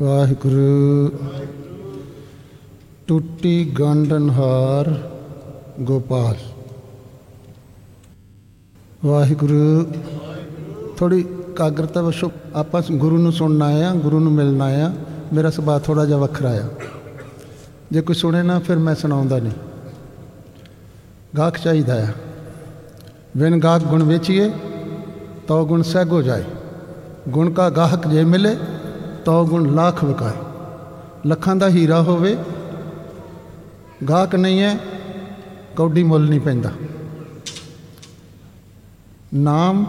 ਵਾਹਿਗੁਰੂ। ਟੁੱਟੀ ਗੰਡਨਹਾਰ ਗੋਪਾਲ। ਵਾਹਿਗੁਰੂ। ਥੋੜੀ ਕਾਗਰਤਾ ਵਸ਼ੋ ਆਪਾਂ ਗੁਰੂ ਨੂੰ ਸੁਣਨਾ ਆ ਗੁਰੂ ਨੂੰ ਮਿਲਣਾ ਆ ਮੇਰਾ ਸੁਭਾਅ ਥੋੜਾ ਜਿਹਾ ਵੱਖਰਾ ਆ। ਜੇ ਕੋਈ ਸੁਣੇ ਨਾ, ਫਿਰ ਮੈਂ ਸੁਣਾਉਂਦਾ ਨਹੀਂ। ਗਾਹਕ ਚਾਹੀਦਾ ਆ। ਬਿਨ ਗਾਹਕ ਗੁਣ ਵੇਚੀਏ ਤੋ ਗੁਣ ਸਹਿਗ ਹੋ ਜਾਏ। ਗੁਣ ਕਾ ਗਾਹਕ ਜੇ ਮਿਲੇ ਤੋ ਗੁਣ ਲੱਖ ਵਿਕਾਏ। ਲੱਖਾਂ ਦਾ ਹੀਰਾ ਹੋਵੇ, ਗਾਹਕ ਨਹੀਂ ਹੈ, ਕੌਡੀ ਮੁੱਲ ਨਹੀਂ ਪੈਂਦਾ। ਨਾਮ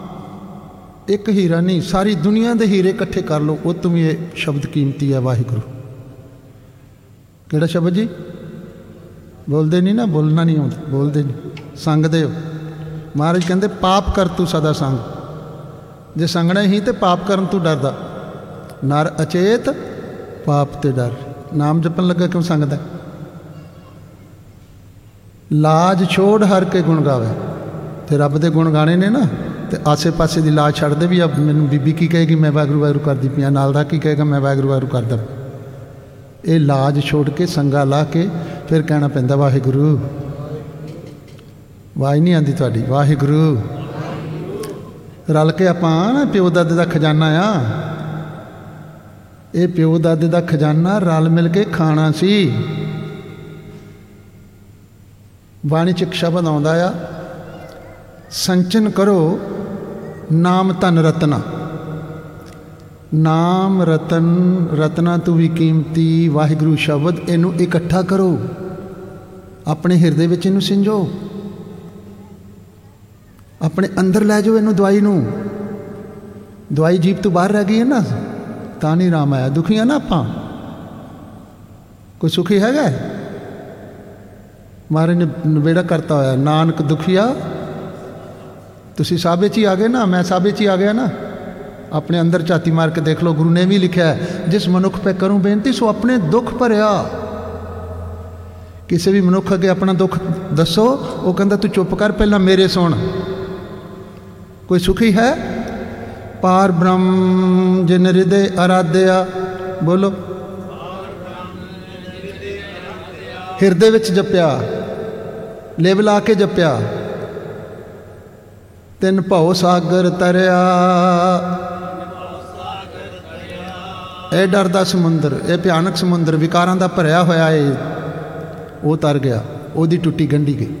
ਇੱਕ ਹੀਰਾ ਨਹੀਂ, ਸਾਰੀ ਦੁਨੀਆ ਦੇ ਹੀਰੇ ਇਕੱਠੇ ਕਰ ਲਓ, ਉਹ ਤੋਂ ਵੀ ਇਹ ਸ਼ਬਦ ਕੀਮਤੀ ਹੈ, ਵਾਹਿਗੁਰੂ। ਕਿਹੜਾ ਸ਼ਬਦ ਜੀ? ਬੋਲਦੇ ਨਹੀਂ ਨਾ, ਬੋਲਣਾ ਨਹੀਂ ਆਉਂਦਾ, ਬੋਲਦੇ ਨਹੀਂ। ਸੰਗਦੇ ਹੋ। ਮਹਾਰਾਜ ਕਹਿੰਦੇ, ਪਾਪ ਕਰ ਤੂੰ ਸਦਾ ਸੰਗ। ਜੇ ਸੰਗਣਾ ਹੀ ਤੇ ਪਾਪ ਕਰਨ ਤੋਂ ਡਰਦਾ। ਨਰ ਅਚੇਤ, ਪਾਪ ਤੇ ਡਰ। ਨਾਮ ਜਪਣ ਲੱਗਾ, ਕਿਉਂ ਸੰਗਦਾ ਲਾਜ ਛੋੜ ਹਰ ਕੇ ਗੁਣ ਗਾਵੇ। ਤੇ ਰੱਬ ਦੇ ਗੁਣ ਗਾਣੇ ਨੇ ਨਾ, ਤੇ ਆਸੇ-ਪਾਸੇ ਦੀ ਲਾਜ ਛੱਡ ਦੇ ਵੀ ਆ। ਮੈਨੂੰ ਬੀਬੀ ਕੀ ਕਹੇਗੀ, ਮੈਂ ਵਾਹਿਗੁਰੂ ਵਾਹਿਗੁਰੂ ਕਰਦੀ ਪਿਆ ਨਾਲ ਦਾ ਕੀ ਕਹੇਗਾ, ਮੈਂ ਵਾਹਿਗੁਰੂ ਵਾਹਿਗੁਰੂ ਕਰਦਾ ਇਹ ਲਾਜ ਛੋੜ ਕੇ ਸੰਗਾ ਲਾ ਕੇ ਫਿਰ ਕਹਿਣਾ ਪੈਂਦਾ, ਵਾਹਿਗੁਰੂ। ਵਾਹ ਨਹੀਂ ਆਂਦੀ ਤੁਹਾਡੀ, ਵਾਹਿਗੁਰੂ। ਰਲ ਕੇ ਆਪਾਂ ਨਾ ਪਿਓ ਦਾਦੇ ਦਾ ਖਜ਼ਾਨਾ ਆ। ਇਹ ਪਿਓ ਦਾਦੇ ਦਾ ਖਜ਼ਾਨਾ ਰਲ ਮਿਲ ਕੇ ਖਾਣਾ ਸੀ। ਬਾਣੀ ਚ ਇੱਕ ਸ਼ਬਦ ਆਉਂਦਾ ਆ, ਸੰਚਨ ਕਰੋ ਨਾਮ ਧਨ ਰਤਨਾ। ਨਾਮ ਰਤਨ, ਰਤਨਾ ਤੂੰ ਵੀ ਕੀਮਤੀ ਵਾਹਿਗੁਰੂ ਸ਼ਬਦ ਇਹਨੂੰ ਇਕੱਠਾ ਕਰੋ। ਆਪਣੇ ਹਿਰਦੇ ਵਿੱਚ ਇਹਨੂੰ ਸਿੰਜੋ। ਆਪਣੇ ਅੰਦਰ ਲੈ ਜਾਓ ਇਹਨੂੰ ਦਵਾਈ ਨੂੰ। ਦਵਾਈ ਜੀਪ ਤੋਂ ਬਾਹਰ ਰਹਿ ਗਈ ਹੈ ਨਾ। ਤਾਂ ਨਹੀਂ ਰਾਮ ਆਇਆ? ਦੁਖੀ ਆ ਨਾ ਆਪਾਂ? ਕੋਈ ਸੁਖੀ ਹੈਗਾ? ਮਾਰੇ ਨੇ ਨਵੇੜਾ ਕਰਤਾ ਹੋਇਆ, ਨਾਨਕ ਦੁਖੀਆ। ਤੁਸੀਂ ਸਾਬੇ ਚ ਹੀ ਆ ਗਏ ਨਾ, ਮੈਂ ਸਾਬੇ ਚ ਹੀ ਆ ਗਿਆ ਨਾ। ਆਪਣੇ ਅੰਦਰ ਝਾਤੀ ਮਾਰ ਕੇ ਦੇਖ ਲਓ, ਗੁਰੂ ਨੇ ਵੀ ਲਿਖਿਆ ਜਿਸ ਮਨੁੱਖ ਪੇ ਕਰੂੰ ਬੇਨਤੀ, ਸੋ ਆਪਣੇ ਦੁੱਖ ਭਰਿਆ। ਕਿਸੇ ਵੀ ਮਨੁੱਖ ਅੱਗੇ ਆਪਣਾ ਦੁੱਖ ਦੱਸੋ, ਉਹ ਕਹਿੰਦਾ, ਤੂੰ ਚੁੱਪ ਕਰ, ਪਹਿਲਾਂ ਮੇਰੇ ਸੁਣ। ਕੋਈ ਸੁਖੀ ਹੈ? ਪਾਰ ਬ੍ਰਹਮ, ਜਿਨ ਹਿਰਦੇ ਅਰਾਧਿਆ, ਬੋਲੋ। ਹਿਰਦੇ ਵਿੱਚ ਜਪਿਆ, ਲੇਵ ਲਾ ਕੇ ਜਪਿਆ। ਤਿੰਨ ਭਉ ਸਾਗਰ ਤਰਿਆ। ਇਹ ਡਰ ਦਾ ਸਮੁੰਦਰ, ਇਹ ਭਿਆਨਕ ਸਮੁੰਦਰ, ਵਿਕਾਰਾਂ ਦਾ ਭਰਿਆ ਹੋਇਆ ਏ। ਉਹ ਤਰ ਗਿਆ, ਉਹਦੀ ਟੁੱਟੀ ਗੰਢੀ ਗਈ।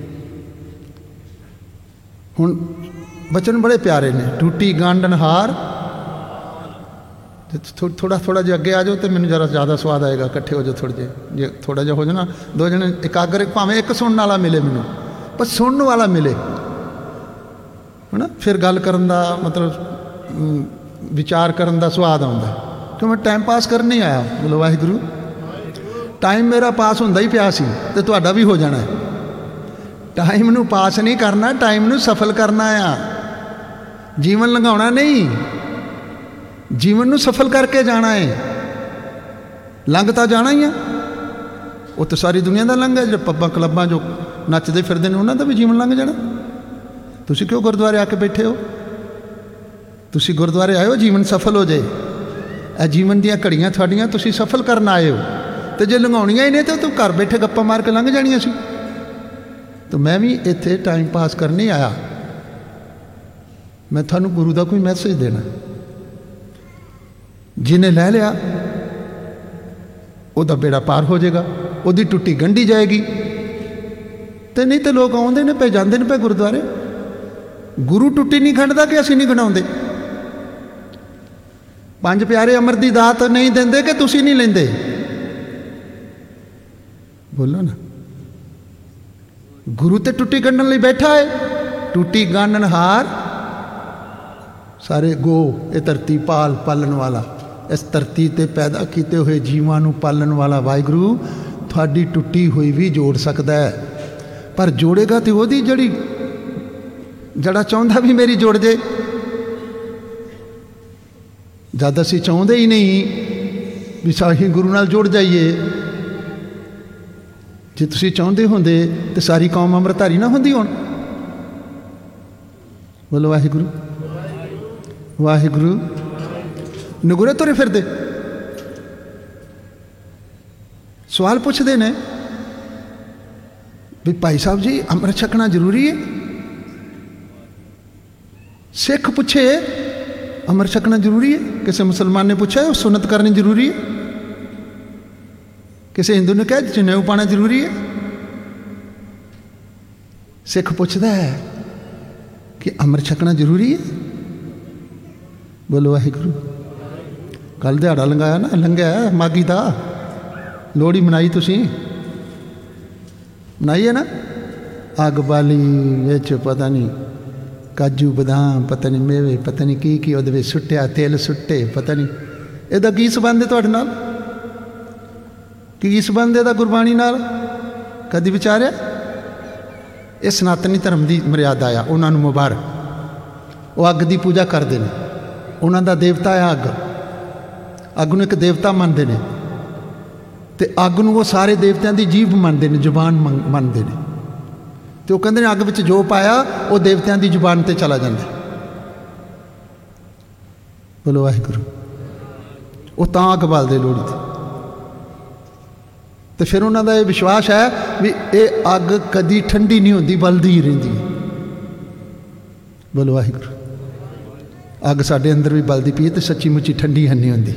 ਹੁਣ ਬਚਨ ਬੜੇ ਪਿਆਰੇ ਨੇ। ਟੁੱਟੀ ਗਾਂਡਨ ਹਾਰ। ਥੋੜਾ ਥੋੜਾ ਜਿਹਾ ਅੱਗੇ ਆ ਜਾਓ ਤੇ ਮੈਨੂੰ ਜਰਾ ਜ਼ਿਆਦਾ ਸਵਾਦ ਆਏਗਾ, ਇਕੱਠੇ ਹੋ ਜਾਓ ਥੋੜੇ ਜੇ ਜੇ ਥੋੜਾ ਜਿਹਾ ਹੋ ਜਾਣਾ, ਦੋ ਜਣੇ ਇਕਾਗਰ ਭਾਵੇਂ ਇੱਕ ਸੁਣਨ ਵਾਲਾ ਮਿਲੇ ਮੈਨੂੰ, ਪਰ ਸੁਣਨ ਵਾਲਾ ਮਿਲੇ। ਹਨਾ? ਫਿਰ ਗੱਲ ਕਰਨ ਦਾ ਮਤਲਬ ਵਿਚਾਰ ਕਰਨ ਦਾ ਸਵਾਦ ਆਉਂਦਾ। ਕਿ ਮੈਂ ਟਾਈਮ ਪਾਸ ਕਰਨ ਨਹੀਂ ਆਇਆ? ਬੋਲੋ ਵਾਹਿਗੁਰੂ। ਟਾਈਮ ਮੇਰਾ ਪਾਸ ਹੁੰਦਾ ਹੀ ਪਿਆ ਸੀ ਤੇ ਤੁਹਾਡਾ ਵੀ ਹੋ ਜਾਣਾ। ਟਾਈਮ ਨੂੰ ਪਾਸ ਨਹੀਂ ਕਰਨਾ ਟਾਈਮ ਨੂੰ ਸਫਲ ਕਰਨਾ ਆ। ਜੀਵਨ ਲੰਘਾਉਣਾ ਨਹੀਂ। ਜੀਵਨ ਨੂੰ ਸਫਲ ਕਰਕੇ ਜਾਣਾ ਹੈ ਲੰਘ ਤਾਂ ਜਾਣਾ ਹੀ ਆ। ਉਹ ਤਾਂ ਸਾਰੀ ਦੁਨੀਆ ਦਾ ਲੰਘ ਹੈ ਜਿਹੜੇ ਪੱਬਾਂ ਕਲੱਬਾਂ ਜੋ ਨੱਚਦੇ ਫਿਰਦੇ ਨੇ, ਉਹਨਾਂ ਦਾ ਵੀ ਜੀਵਨ ਲੰਘ ਜਾਣਾ। ਤੁਸੀਂ ਕਿਉਂ ਗੁਰਦੁਆਰੇ ਆ ਕੇ ਬੈਠੇ ਹੋ? ਤੁਸੀਂ ਗੁਰਦੁਆਰੇ ਆਏ ਹੋ ਜੀਵਨ ਸਫਲ ਹੋ ਜਾਏ ਇਹ ਜੀਵਨ ਦੀਆਂ ਘੜੀਆਂ ਤੁਹਾਡੀਆਂ, ਤੁਸੀਂ ਸਫਲ ਕਰਨ ਆਏ ਹੋ। ਤੇ ਜੇ ਲੰਘਾਉਣੀਆਂ ਹੀ ਨੇ, ਤਾਂ ਤੂੰ ਘਰ ਬੈਠੇ ਗੱਪਾਂ ਮਾਰ ਕੇ ਲੰਘ ਜਾਣੀਆਂ ਸੀ। ਤਾਂ ਮੈਂ ਵੀ ਇੱਥੇ ਟਾਈਮ ਪਾਸ ਕਰਨ ਨਹੀਂ ਆਇਆ। ਮੈਂ ਤੁਹਾਨੂੰ ਗੁਰੂ ਦਾ ਕੋਈ ਮੈਸੇਜ ਦੇਣਾ। ਜਿਹਨੇ ਲੈ ਲਿਆ, ਉਹਦਾ ਬੇੜਾ ਪਾਰ ਹੋ ਜਾਏਗਾ, ਉਹਦੀ ਟੁੱਟੀ ਗੰਢੀ ਜਾਏਗੀ। ਤੇ ਨਹੀਂ ਤੇ ਲੋਕ ਆਉਂਦੇ ਨੇ ਪਏ ਜਾਂਦੇ ਨੇ ਪਏ ਗੁਰਦੁਆਰੇ। ਗੁਰੂ ਟੁੱਟੀ ਨਹੀਂ ਖੰਡਦਾ ਕਿ ਅਸੀਂ ਨਹੀਂ ਗਣਾਉਂਦੇ ਪੰਜ ਪਿਆਰੇ ਅਮਰ ਦੀ ਦਾਤ ਨਹੀਂ ਦਿੰਦੇ ਕਿ ਤੁਸੀਂ ਨਹੀਂ ਲੈਂਦੇ? ਬੋਲੋ ਨਾ। ਗੁਰੂ ਤੇ ਟੁੱਟੀ ਗੰਢਣ ਲਈ ਬੈਠਾ ਹੈ ਟੁੱਟੀ ਗੰਢਣ ਹਾਰ ਸਾਰੇ ਗੋ, ਇਹ ਧਰਤੀ ਪਾਲ ਪਾਲਣ ਵਾਲਾ। ਇਸ ਧਰਤੀ ਤੇ ਪੈਦਾ ਕੀਤੇ ਹੋਏ ਜੀਵਾਂ ਨੂੰ ਪਾਲਣ ਵਾਲਾ ਵਾਹਿਗੁਰੂ ਤੁਹਾਡੀ ਟੁੱਟੀ ਹੋਈ ਵੀ ਜੋੜ ਸਕਦਾ ਹੈ। ਪਰ ਜੋੜੇਗਾ ਤੇ ਉਹਦੀ ਜਿਹੜੀ ਜਿਹੜਾ ਚਾਹੁੰਦਾ ਵੀ ਮੇਰੀ ਜੁੜ ਜੇ। ਜਦ ਅਸੀਂ ਚਾਹੁੰਦੇ ਹੀ ਨਹੀਂ ਵੀ ਸਾਹੀ ਗੁਰੂ ਨਾਲ ਜੁੜ ਜਾਈਏ, ਜੇ ਤੁਸੀਂ ਚਾਹੁੰਦੇ ਹੁੰਦੇ ਤੇ ਸਾਰੀ ਕੌਮ ਅੰਮ੍ਰਿਤਧਾਰੀ ਨਾ ਹੁੰਦੀ ਹੁਣ। ਬੋਲੋ ਵਾਹਿਗੁਰੂ। ਵਾਹਿਗੁਰੂ। ਨਗੁਰੇ ਤੁਰੇ ਫਿਰਦੇ। ਸਵਾਲ ਪੁੱਛਦੇ ਨੇ ਵੀ ਭਾਈ ਸਾਹਿਬ ਜੀ, ਅੰਮ੍ਰਿਤ ਛਕਣਾ ਜ਼ਰੂਰੀ ਹੈ? ਸਿੱਖ ਪੁੱਛੇ, ਅੰਮ੍ਰਿਤ ਛਕਣਾ ਜ਼ਰੂਰੀ ਹੈ? ਕਿਸੇ ਮੁਸਲਮਾਨ ਨੇ ਪੁੱਛਿਆ, ਉਹ ਸੁਨਤ ਕਰਨੀ ਜ਼ਰੂਰੀ ਹੈ? ਕਿਸੇ ਹਿੰਦੂ ਨੇ ਕਿਹਾ ਜਨੇਊ ਪਾਣਾ ਜ਼ਰੂਰੀ ਹੈ? ਸਿੱਖ ਪੁੱਛਦਾ ਹੈ ਕਿ ਅੰਮ੍ਰਿਤ ਛਕਣਾ ਜ਼ਰੂਰੀ ਹੈ? ਬੋਲੋ ਵਾਹਿਗੁਰੂ। ਕੱਲ ਦਿਹਾੜਾ ਲੰਗਾਇਆ ਨਾ, ਲੰਘਿਆ ਮਾਗੀ ਦਾ। ਲੋਹੜੀ ਮਨਾਈ ਤੁਸੀਂ? ਮਨਾਈ ਹੈ ਨਾ? ਅੱਗ ਬਾਲੀ ਵਿੱਚ ਪਤਾ ਨਹੀਂ ਕਾਜੂ ਬਦਾਮ, ਪਤਾ ਨਹੀਂ ਮੇਵੇ, ਪਤਾ ਨਹੀਂ ਕੀ ਕੀ ਉਹਦੇ ਵਿੱਚ ਸੁੱਟਿਆ, ਤੇਲ ਸੁੱਟੇ, ਪਤਾ ਨਹੀਂ। ਇਹਦਾ ਕੀ ਸਬੰਧ ਹੈ ਤੁਹਾਡੇ ਨਾਲ? ਕੀ ਸਬੰਧ ਇਹਦਾ ਗੁਰਬਾਣੀ ਨਾਲ? ਕਦੀ ਵਿਚਾਰਿਆ? ਇਹ ਸਨਾਤਨੀ ਧਰਮ ਦੀ ਮਰਿਆਦਾ ਆ, ਉਹਨਾਂ ਨੂੰ ਮੁਬਾਰਕ। ਉਹ ਅੱਗ ਦੀ ਪੂਜਾ ਕਰਦੇ ਨੇ। ਉਹਨਾਂ ਦਾ ਦੇਵਤਾ ਹੈ ਅੱਗ। ਅੱਗ ਨੂੰ ਇੱਕ ਦੇਵਤਾ ਮੰਨਦੇ ਨੇ। ਤੇ ਅੱਗ ਨੂੰ ਉਹ ਸਾਰੇ ਦੇਵਤਿਆਂ ਦੀ ਜੀਭ ਮੰਨਦੇ ਨੇ, ਜ਼ੁਬਾਨ ਮੰਨਦੇ ਨੇ। ਤੇ ਉਹ ਕਹਿੰਦੇ ਨੇ ਅੱਗ ਵਿੱਚ ਜੋ ਪਾਇਆ, ਉਹ ਦੇਵਤਿਆਂ ਦੀ ਜ਼ੁਬਾਨ ਤੇ ਚਲਾ ਜਾਂਦਾ। ਬੋਲੋ ਵਾਹਿਗੁਰੂ। ਉਹ ਤਾਂ ਅੱਗ ਬਾਲਦੇ ਲੋੜੀ ਤੇ ਤੇ ਫਿਰ ਉਹਨਾਂ ਦਾ ਇਹ ਵਿਸ਼ਵਾਸ ਹੈ ਵੀ ਇਹ ਅੱਗ ਕਦੀ ਠੰਡੀ ਨਹੀਂ ਹੁੰਦੀ, ਬਲਦੀ ਹੀ ਰਹਿੰਦੀ ਹੈ। ਬੋਲੋ ਵਾਹਿਗੁਰੂ। ਅੱਗ ਸਾਡੇ ਅੰਦਰ ਵੀ ਬਲਦੀ ਪਈ ਤੇ ਸੱਚੀ ਮੁੱਚੀ ਠੰਡੀ ਨਹੀਂ ਹੁੰਦੀ।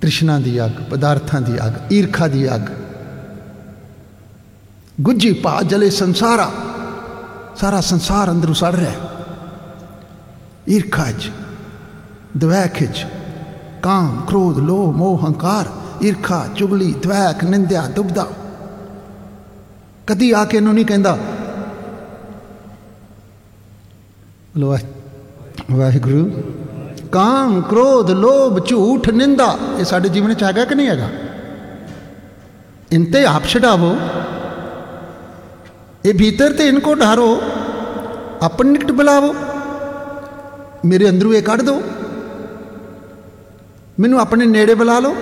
ਤ੍ਰਿਸ਼ਨਾ ਦੀ ਅੱਗ, ਪਦਾਰਥਾਂ ਦੀ ਅੱਗ, ਈਰਖਾ ਦੀ ਅੱਗ। ਗੁੱਜੀ ਪਾ ਜਲੇ ਸੰਸਾਰਾ। ਸਾਰਾ ਸੰਸਾਰ ਅੰਦਰ ਉਸੜ ਰਿਹਾ ਈਰਖਾ ਚ, ਦਵੈਖ ਚ, ਕਾਮ, ਕ੍ਰੋਧ, ਲੋਭ, ਮੋਹ, ਹੰਕਾਰ, ਈਰਖਾ, ਚੁਗਲੀ ਦਵੈਕ ਨਿੰਦਿਆ, ਦੁਬਦਾ। ਕਦੀ ਆ ਕੇ ਇਹਨੂੰ ਨਹੀਂ ਕਹਿੰਦਾ। ਲੋ ਵਾਹਿਗੁਰੂ, ਕਾਮ, ਕ੍ਰੋਧ, ਲੋਭ, ਝੂਠ, ਨਿੰਦਾ, ਇਹ ਸਾਡੇ ਜੀਵਨ ਵਿੱਚ ਹੈਗਾ ਕਿ ਨਹੀਂ ਹੈਗਾ? ਇਨਤੇ ਆਪ ਛਡਾਵੋ, ਇਹ ਭੀਤਰ ਤੇ ਇਨਕੋ ਢਾਰੋ ਆਪਨ ਨਿਕਟ ਬੁਲਾਵੋ, ਮੇਰੇ ਅੰਦਰੋਂ ਇਹ ਕੱਢ ਦੋ, ਮੈਨੂੰ ਆਪਣੇ ਨੇੜੇ ਬੁਲਾ ਲਓ,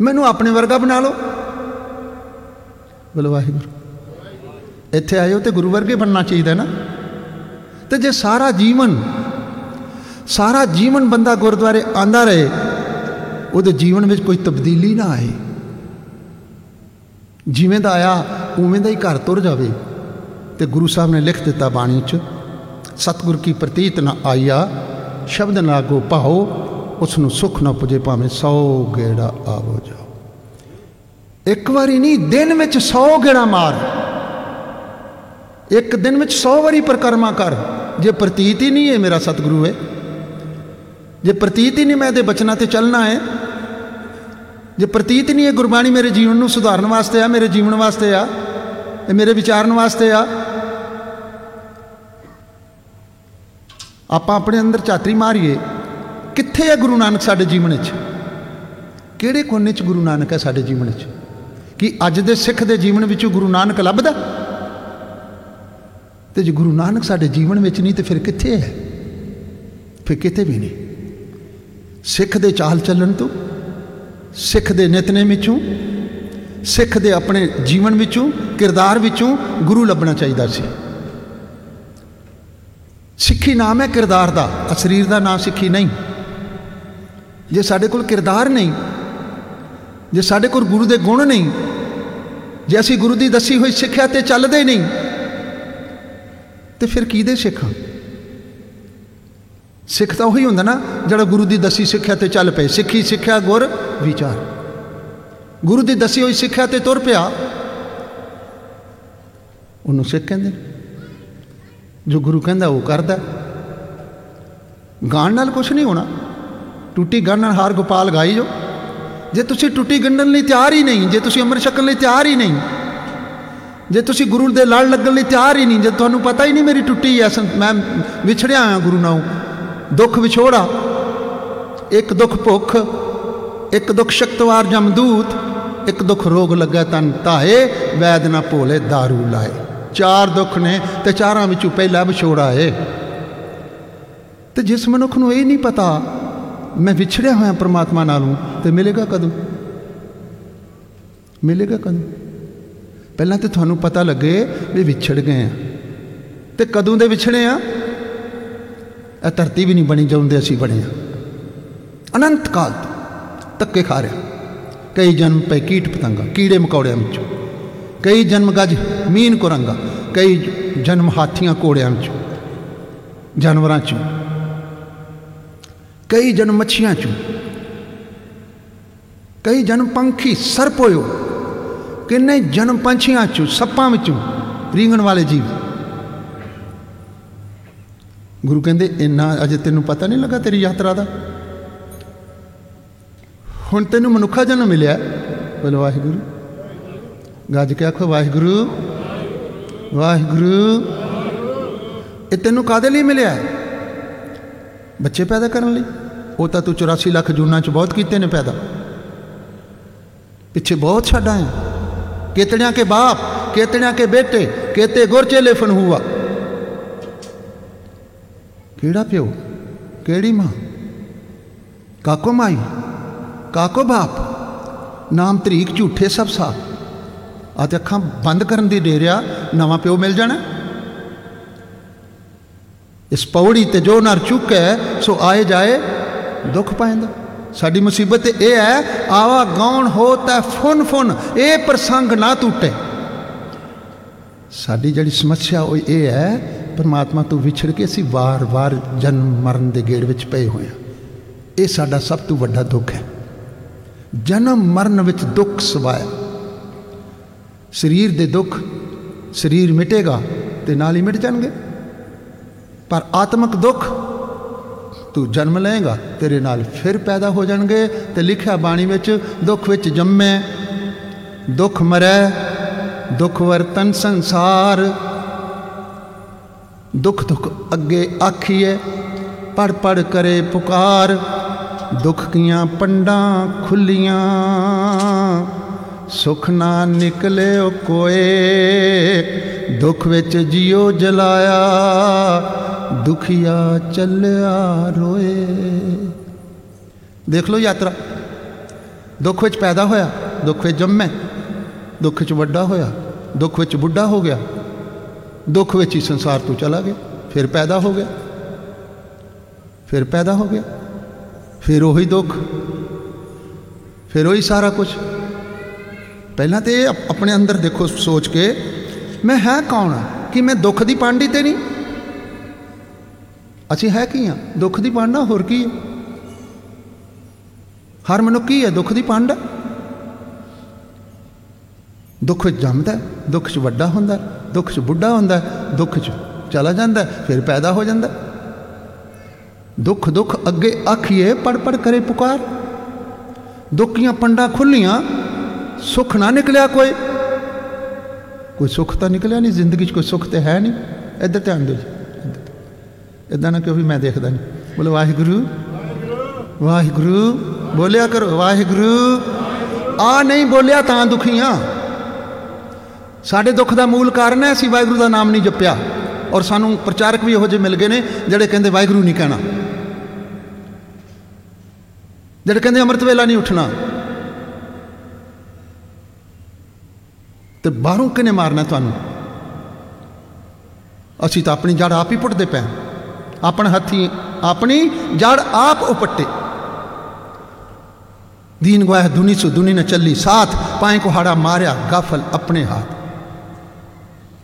ਮੈਨੂੰ ਆਪਣੇ ਵਰਗਾ ਬਣਾ ਲਓ। ਬੋਲੋ ਵਾਹਿਗੁਰੂ, ਇੱਥੇ ਆਇਓ ਤੇ ਗੁਰੂ ਵਰਗੇ ਬਣਨਾ ਚਾਹੀਦਾ ਨਾ। ਤੇ ਜੇ ਸਾਰਾ ਜੀਵਨ ਸਾਰਾ ਜੀਵਨ ਬੰਦਾ ਗੁਰਦੁਆਰੇ ਆਂਦਾ ਰਹੇ, ਉਹਦੇ ਜੀਵਨ ਵਿੱਚ ਕੋਈ ਤਬਦੀਲੀ ਨਾ ਆਏ। ਜਿਵੇਂ ਦਾ ਆਇਆ, ਉਵੇਂ ਦਾ ਹੀ ਘਰ ਤੁਰ ਜਾਵੇ। ਤੇ ਗੁਰੂ ਸਾਹਿਬ ਨੇ ਲਿਖ ਦਿੱਤਾ ਬਾਣੀ 'ਚ, ਸਤਿਗੁਰ ਕੀ ਪ੍ਰਤੀਤ ਨਾ ਆਇਆ, ਸ਼ਬਦ ਨਾ ਗੋ ਭਾਓ ਉਸ ਨੂੰ ਸੁਖ ਨਾ ਪੁਜੇ ਭਾਵੇਂ 100 ਗੇੜਾ ਆਵੋ ਜਾਓ। ਇੱਕ ਵਾਰੀ ਨਹੀਂ, ਦਿਨ ਵਿੱਚ 100 ਗੇੜਾ ਮਾਰ। ਇੱਕ ਦਿਨ ਵਿੱਚ 100 ਵਾਰੀ ਪ੍ਰਕਰਮਾ ਕਰ। ਜੇ ਪ੍ਰਤੀਤ ਹੀ ਨਹੀਂ ਹੈ ਮੇਰਾ ਸਤਿਗੁਰੂ ਹੈ, ਜੇ ਪ੍ਰਤੀਤ ਹੀ ਨਹੀਂ ਮੈਂ ਇਹਦੇ ਬਚਨਾਂ ਤੇ ਚੱਲਣਾ ਹੈ, ਜੇ ਪ੍ਰਤੀਤ ਨਹੀਂ ਹੈ ਗੁਰਬਾਣੀ ਮੇਰੇ ਜੀਵਨ ਨੂੰ ਸੁਧਾਰਨ ਵਾਸਤੇ ਆ, ਮੇਰੇ ਜੀਵਨ ਵਾਸਤੇ ਆ, ਤੇ ਮੇਰੇ ਵਿਚਾਰਨ ਵਾਸਤੇ ਆ, ਆਪਾਂ ਆਪਣੇ ਅੰਦਰ ਚਾਤਰੀ ਮਾਰੀਏ, ਕਿੱਥੇ ਹੈ ਗੁਰੂ ਨਾਨਕ ਸਾਡੇ ਜੀਵਨ ਵਿੱਚ? ਕਿਹੜੇ ਕੋਨੇ 'ਚ ਗੁਰੂ ਨਾਨਕ ਹੈ ਸਾਡੇ ਜੀਵਨ ਵਿੱਚ? ਕਿ ਅੱਜ ਦੇ ਸਿੱਖ ਦੇ ਜੀਵਨ ਵਿੱਚੋਂ ਗੁਰੂ ਨਾਨਕ ਲੱਭਦਾ? ਤੇ ਜੇ ਗੁਰੂ ਨਾਨਕ ਸਾਡੇ ਜੀਵਨ ਵਿੱਚ ਨਹੀਂ, ਤੇ ਫਿਰ ਕਿੱਥੇ ਹੈ? ਫਿਰ ਕਿਤੇ ਵੀ ਨਹੀਂ। ਸਿੱਖ ਦੇ ਚਾਲ ਚੱਲਣ ਤੋਂ, ਸਿੱਖ ਦੇ ਨਿਤਨੇ ਵਿੱਚੋਂ, ਸਿੱਖ ਦੇ ਆਪਣੇ ਜੀਵਨ ਵਿੱਚੋਂ, ਕਿਰਦਾਰ ਵਿੱਚੋਂ ਗੁਰੂ ਲੱਭਣਾ ਚਾਹੀਦਾ ਸੀ। ਸਿੱਖੀ ਨਾਮ ਹੈ ਕਿਰਦਾਰ ਦਾ ਆ ਸਰੀਰ ਦਾ ਨਾਮ ਸਿੱਖੀ ਨਹੀਂ। ਜੇ ਸਾਡੇ ਕੋਲ ਕਿਰਦਾਰ ਨਹੀਂ, ਜੇ ਸਾਡੇ ਕੋਲ ਗੁਰੂ ਦੇ ਗੁਣ ਨਹੀਂ, ਜੇ ਅਸੀਂ ਗੁਰੂ ਦੀ ਦੱਸੀ ਹੋਈ ਸਿੱਖਿਆ ਤੇ ਚੱਲਦੇ ਨਹੀਂ ਤੇ ਫਿਰ ਕੀ ਦੇ ਸਿੱਖਾਂ? ਸਿੱਖ ਤਾਂ ਉਹੀ ਹੁੰਦਾ ਨਾ, ਜਿਹੜਾ ਗੁਰੂ ਦੀ ਦੱਸੀ ਸਿੱਖਿਆ ਤੇ ਚੱਲ ਪਏ। ਸਿੱਖੀ ਸਿੱਖਿਆ, ਗੁਰ ਵਿਚਾਰ। ਗੁਰੂ ਦੀ ਦੱਸੀ ਹੋਈ ਸਿੱਖਿਆ ਤੇ ਤੁਰ ਪਿਆ। ਉਹਨੂੰ ਸਿੱਖ ਕਹਿੰਦੇ ਜੋ ਗੁਰੂ ਕਹਿੰਦਾ, ਉਹ ਕਰਦਾ। ਗਾਣ ਨਾਲ ਕੁਝ ਨਹੀਂ ਹੋਣਾ। ਟੁੱਟੀ ਗੰਢਣ ਹਾਰ ਗੋਪਾਲ ਗਾਈ ਜੋ ਜੇ ਤੁਸੀਂ ਟੁੱਟੀ ਗੰਢਣ ਲਈ ਤਿਆਰ ਹੀ ਨਹੀਂ, ਜੇ ਤੁਸੀਂ ਅੰਮ੍ਰਿਤ ਛਕਣ ਲਈ ਤਿਆਰ ਹੀ ਨਹੀਂ ਜੇ ਤੁਸੀਂ ਗੁਰੂ ਦੇ ਲੜ ਲੱਗਣ ਲਈ ਤਿਆਰ ਹੀ ਨਹੀਂ, ਜੇ ਤੁਹਾਨੂੰ ਪਤਾ ਹੀ ਨਹੀਂ ਮੇਰੀ ਟੁੱਟੀ ਐ ਮੈਂ ਵਿਛੜਿਆ ਆ ਗੁਰੂ ਨਾਲ ਦੁੱਖ ਵਿਛੋੜਾ, ਇੱਕ ਦੁੱਖ ਭੁੱਖ, ਇੱਕ ਦੁੱਖ ਸ਼ਕਤਵਾਰ ਜਮਦੂਤ, ਇੱਕ ਦੁੱਖ ਰੋਗ ਲੱਗਾ ਤਨ ਧਾਏ, ਵੈਦ ਨਾ ਭੋਲੇ दारू ਲਾਏ। ਚਾਰ ਦੁੱਖ ਨੇ ਤੇ ਚਾਰਾਂ ਵਿੱਚੋਂ ਪਹਿਲਾ ਵਿਛੋੜਾ ਏ। ਤੇ ਜਿਸ ਮਨੁੱਖ ਨੂੰ ਇਹ ਨਹੀਂ ਪਤਾ, ਮੈਂ ਵਿਛੜਿਆ ਹੋਇਆ ਪ੍ਰਮਾਤਮਾ ਨਾਲੋਂ, ਤੇ ਮਿਲੇਗਾ ਕਦੋਂ? ਮਿਲੇਗਾ ਕਦੋਂ? ਪਹਿਲਾਂ ਤੇ ਤੁਹਾਨੂੰ ਪਤਾ ਲੱਗੇ ਵੀ ਵਿਛੜ ਗਏ ਆ। ਤੇ ਕਦੋਂ ਦੇ ਵਿਛੜੇ ਆ? ਇਹ ਧਰਤੀ ਵੀ ਨਹੀਂ ਬਣੀ ਜਾਂਦੇ ਅਸੀਂ ਬਣੇ ਆ। ਅਨੰਤ ਕਾਲ ਤੋਂ ਤੱਕੇ ਖਾ ਰਿਆ ਕਈ ਜਨਮ ਪੈ ਕੀਟ ਪਤੰਗਾ, ਕੀੜੇ ਮਕੌੜਿਆਂ ਵਿੱਚੋਂ। ਕਈ ਜਨਮ ਗੱਜ ਮੀਨ ਕੁਰੰਗਾ, ਕਈ ਜਨਮ ਹਾਥੀਆਂ ਕੋੜਿਆਂ ਵਿੱਚੋਂ। ਜਾਨਵਰਾਂ ਚੋਂ। ਕਈ ਜਨਮ ਮੱਛੀਆਂ ਚੋਂ। ਕਈ ਜਨਮ ਪੰਖੀ ਸਰਪ ਹੋਇਓ ਕਿੰਨੇ ਜਨਮ ਪੰਛੀਆਂ ਚੋਂ, ਸੱਪਾਂ ਵਿੱਚੋਂ ਰੀਂਗਣ ਵਾਲੇ ਜੀਵ। ਗੁਰੂ ਕਹਿੰਦੇ, ਇੰਨਾ ਅਜੇ ਤੈਨੂੰ ਪਤਾ ਨਹੀਂ ਲੱਗਾ ਤੇਰੀ ਯਾਤਰਾ ਦਾ? ਹੁਣ ਤੈਨੂੰ ਮਨੁੱਖਾ ਜਨਮ ਮਿਲਿਆ। ਬੋਲੋ, ਵਾਹਿਗੁਰੂ। ਗੱਜ ਕੇ ਆਖੋ, ਵਾਹਿਗੁਰੂ। ਵਾਹਿਗੁਰੂ। ਇਹ ਤੈਨੂੰ ਕਾਦੇ ਲਈ ਮਿਲਿਆ? ਬੱਚੇ ਪੈਦਾ ਕਰਨ ਲਈ। ਉਹ ਤਾਂ ਤੂੰ 84 ਲੱਖ ਜੂਨਾਂ ਚ ਬਹੁਤ ਕੀਤੇ ਨੇ ਪੈਦਾ। ਪਿੱਛੇ ਬਹੁਤ ਛੱਡ ਆਏ ਕਿਤਨਿਆਂ ਕੇ ਬਾਪ ਕਿਤਨਿਆਂ ਕੇ ਬੇਟੇ केते गुरचेले फन हुआ ਕਿਹੜਾ ਪਿਓ ਕਿਹੜੀ ਮਾਂ ਕਾਕੋ ਮਾਈ ਕਾਕੋ ਬਾਪ ਨਾਮ ਤਰੀਕ ਝੂਠੇ ਸਭ ਸਾ ਆ ਤੇ ਅੱਖਾਂ ਬੰਦ ਕਰਨ ਦੀ ਦੇ ਰਿਆ ਨਵਾਂ ਪਿਓ ਮਿਲ ਜਾਣਾ ਇਸ ਪੌੜੀ ਤੇ ਜੋ ਨਰ ਚੁੱਕੈ ਸੋ ਆਏ ਜਾਏ ਦੁੱਖ ਪਾਇੰਦਾ ਸਾਡੀ ਮੁਸੀਬਤ ਇਹ ਹੈ, ਆਵਾ ਗੌਣ ਹੋ ਤਾ ਫੁਨ ਫੁਨ, ਇਹ ਪ੍ਰਸੰਗ ਨਾ ਟੁੱਟੇ। ਸਾਡੀ ਜਿਹੜੀ ਸਮੱਸਿਆ ਉਹ ਇਹ ਹੈ, ਪਰਮਾਤਮਾ ਤੋਂ ਵਿਛੜ ਕੇ ਅਸੀਂ ਵਾਰ-ਵਾਰ ਜਨਮ ਮਰਨ ਦੇ ਗੇੜ ਵਿੱਚ ਪਏ ਹੋਏ ਹਾਂ। ਇਹ ਸਾਡਾ ਸਭ ਤੋਂ ਵੱਡਾ ਦੁੱਖ ਹੈ। ਜਨਮ ਮਰਨ ਵਿੱਚ ਦੁੱਖ ਸਵਾਇਆ। ਸਰੀਰ ਦੇ ਦੁੱਖ, ਸਰੀਰ ਮਿਟੇਗਾ ਤੇ ਨਾਲ ਹੀ ਮਿਟ ਜਾਣਗੇ। ਪਰ ਆਤਮਿਕ ਦੁੱਖ ਤੂੰ ਜਨਮ ਲਏਗਾ, ਤੇਰੇ ਨਾਲ ਫਿਰ ਪੈਦਾ ਹੋ ਜਾਣਗੇ ਤੇ ਲਿਖਿਆ ਬਾਣੀ ਵਿੱਚ ਦੁੱਖ ਵਿੱਚ ਜੰਮੇ, ਦੁੱਖ ਮਰੈ, ਦੁੱਖ ਵਰਤਨ ਸੰਸਾਰ। ਦੁੱਖ ਦੁੱਖ ਅੱਗੇ ਆਖੀਏ ਪੜ ਪੜ ਕਰੇ ਪੁਕਾਰ, ਦੁੱਖ ਕੀਆਂ ਪੰਡਾਂ ਖੁੱਲੀਆਂ। ਸੁਖ ਨਾ ਨਿਕਲਿਓ ਕੋਏ, ਦੁੱਖ ਵਿੱਚ ਜਿਉ ਜਲਾਇਆ। ਦੁਖੀਆ ਚੱਲਿਆ ਰੋਏ। ਦੇਖ ਲਓ ਯਾਤਰਾ। ਦੁੱਖ ਵਿੱਚ ਪੈਦਾ ਹੋਇਆ, ਦੁੱਖ ਵਿੱਚ ਜੰਮੇ ਦੁੱਖ ਵਿੱਚ ਵੱਡਾ ਹੋਇਆ, ਦੁੱਖ ਵਿੱਚ ਬੁੱਢਾ ਹੋ ਗਿਆ, ਦੁੱਖ ਵਿੱਚ ਹੀ ਸੰਸਾਰ ਤੋਂ ਚਲਾ ਗਿਆ, ਫਿਰ ਪੈਦਾ ਹੋ ਗਿਆ, ਫਿਰ ਪੈਦਾ ਹੋ ਗਿਆ, ਫਿਰ ਉਹੀ ਦੁੱਖ, ਫਿਰ ਉਹੀ ਸਾਰਾ ਕੁਝ ਪਹਿਲਾਂ ਤੇ ਆਪਣੇ ਅੰਦਰ ਦੇਖੋ ਸੋਚ ਕੇ, ਮੈਂ ਹੈ ਕੌਣ ਕਿ ਮੈਂ ਦੁੱਖ ਦੀ ਪਾਂਡੀ ਤੇ ਨਹੀਂ? ਅਸੀਂ ਹੈ ਕੀ ਆ? ਦੁੱਖ ਦੀ ਪਾਂਡਾ ਹੋਰ ਕੀ ਹੈ ਹਰ ਮਨੁੱਖ ਕੀ ਹੈ ਦੁੱਖ ਦੀ ਪਾਂਡਾ ਦੁੱਖ ਵਿੱਚ ਜੰਮਦਾ ਦੁੱਖ 'ਚ ਵੱਡਾ ਹੁੰਦਾ ਦੁੱਖ 'ਚ ਬੁੱਢਾ ਹੁੰਦਾ ਦੁੱਖ 'ਚ ਚਲਾ ਜਾਂਦਾ ਫਿਰ ਪੈਦਾ ਹੋ ਜਾਂਦਾ ਦੁੱਖ ਦੁੱਖ ਅੱਗੇ ਆਖੀਏ ਪੜ ਪੜ ਕਰੇ ਪੁਕਾਰ। ਦੁੱਖੀਆਂ ਪੰਡਾ ਖੁੱਲੀਆਂ ਸੁੱਖ ਨਾ ਨਿਕਲਿਆ ਕੋਈ। ਕੋਈ ਸੁੱਖ ਤਾਂ ਨਿਕਲਿਆ ਨਹੀਂ, ਜ਼ਿੰਦਗੀ 'ਚ ਕੋਈ ਸੁੱਖ ਤੇ ਹੈ ਨਹੀਂ। ਇੱਧਰ ਧਿਆਨ ਦਿਓ ਇਦਾਂ ਨਾ ਕਿਉਂ ਵੀ ਮੈਂ ਦੇਖਦਾ ਨਹੀਂ ਬੋਲੇ, ਵਾਹਿਗੁਰੂ। ਵਾਹਿਗੁਰੂ, ਬੋਲਿਆ ਕਰੋ, ਵਾਹਿਗੁਰੂ। ਆ ਨਹੀਂ ਬੋਲਿਆ ਤਾਂ ਦੁਖੀਆਂ। ਸਾਡੇ ਦੁੱਖ ਦਾ ਮੂਲ ਕਾਰਨ ਹੈ, ਅਸੀਂ ਵਾਹਿਗੁਰੂ ਦਾ ਨਾਮ ਨਹੀਂ ਜਪਿਆ। ਔਰ ਸਾਨੂੰ ਪ੍ਰਚਾਰਕ ਵੀ ਇਹੋ ਜਿਹੇ ਮਿਲ ਗਏ ਨੇ, ਜਿਹੜੇ ਕਹਿੰਦੇ ਵਾਹਿਗੁਰੂ ਨਹੀਂ ਕਹਿਣਾ। ਜਿਹੜੇ ਕਹਿੰਦੇ ਅੰਮ੍ਰਿਤ ਵੇਲਾ ਨਹੀਂ ਉੱਠਣਾ। ਤੇ ਬਾਹਰੋਂ ਕਿਨੇ ਮਾਰਨਾ ਤੁਹਾਨੂੰ? ਅਸੀਂ ਤਾਂ ਆਪਣੀ ਜੜ ਆਪ ਹੀ ਪੁੱਟਦੇ ਪਏ ਆਪਣ ਹੱਥੀ ਆਪਣੀ ਜੜ ਆਪ ਉਪੱਟੇ दीन गवाह दुनी सो दुनी न चली साथ पाए को हाड़ा मारिया गाफल अपने हाथ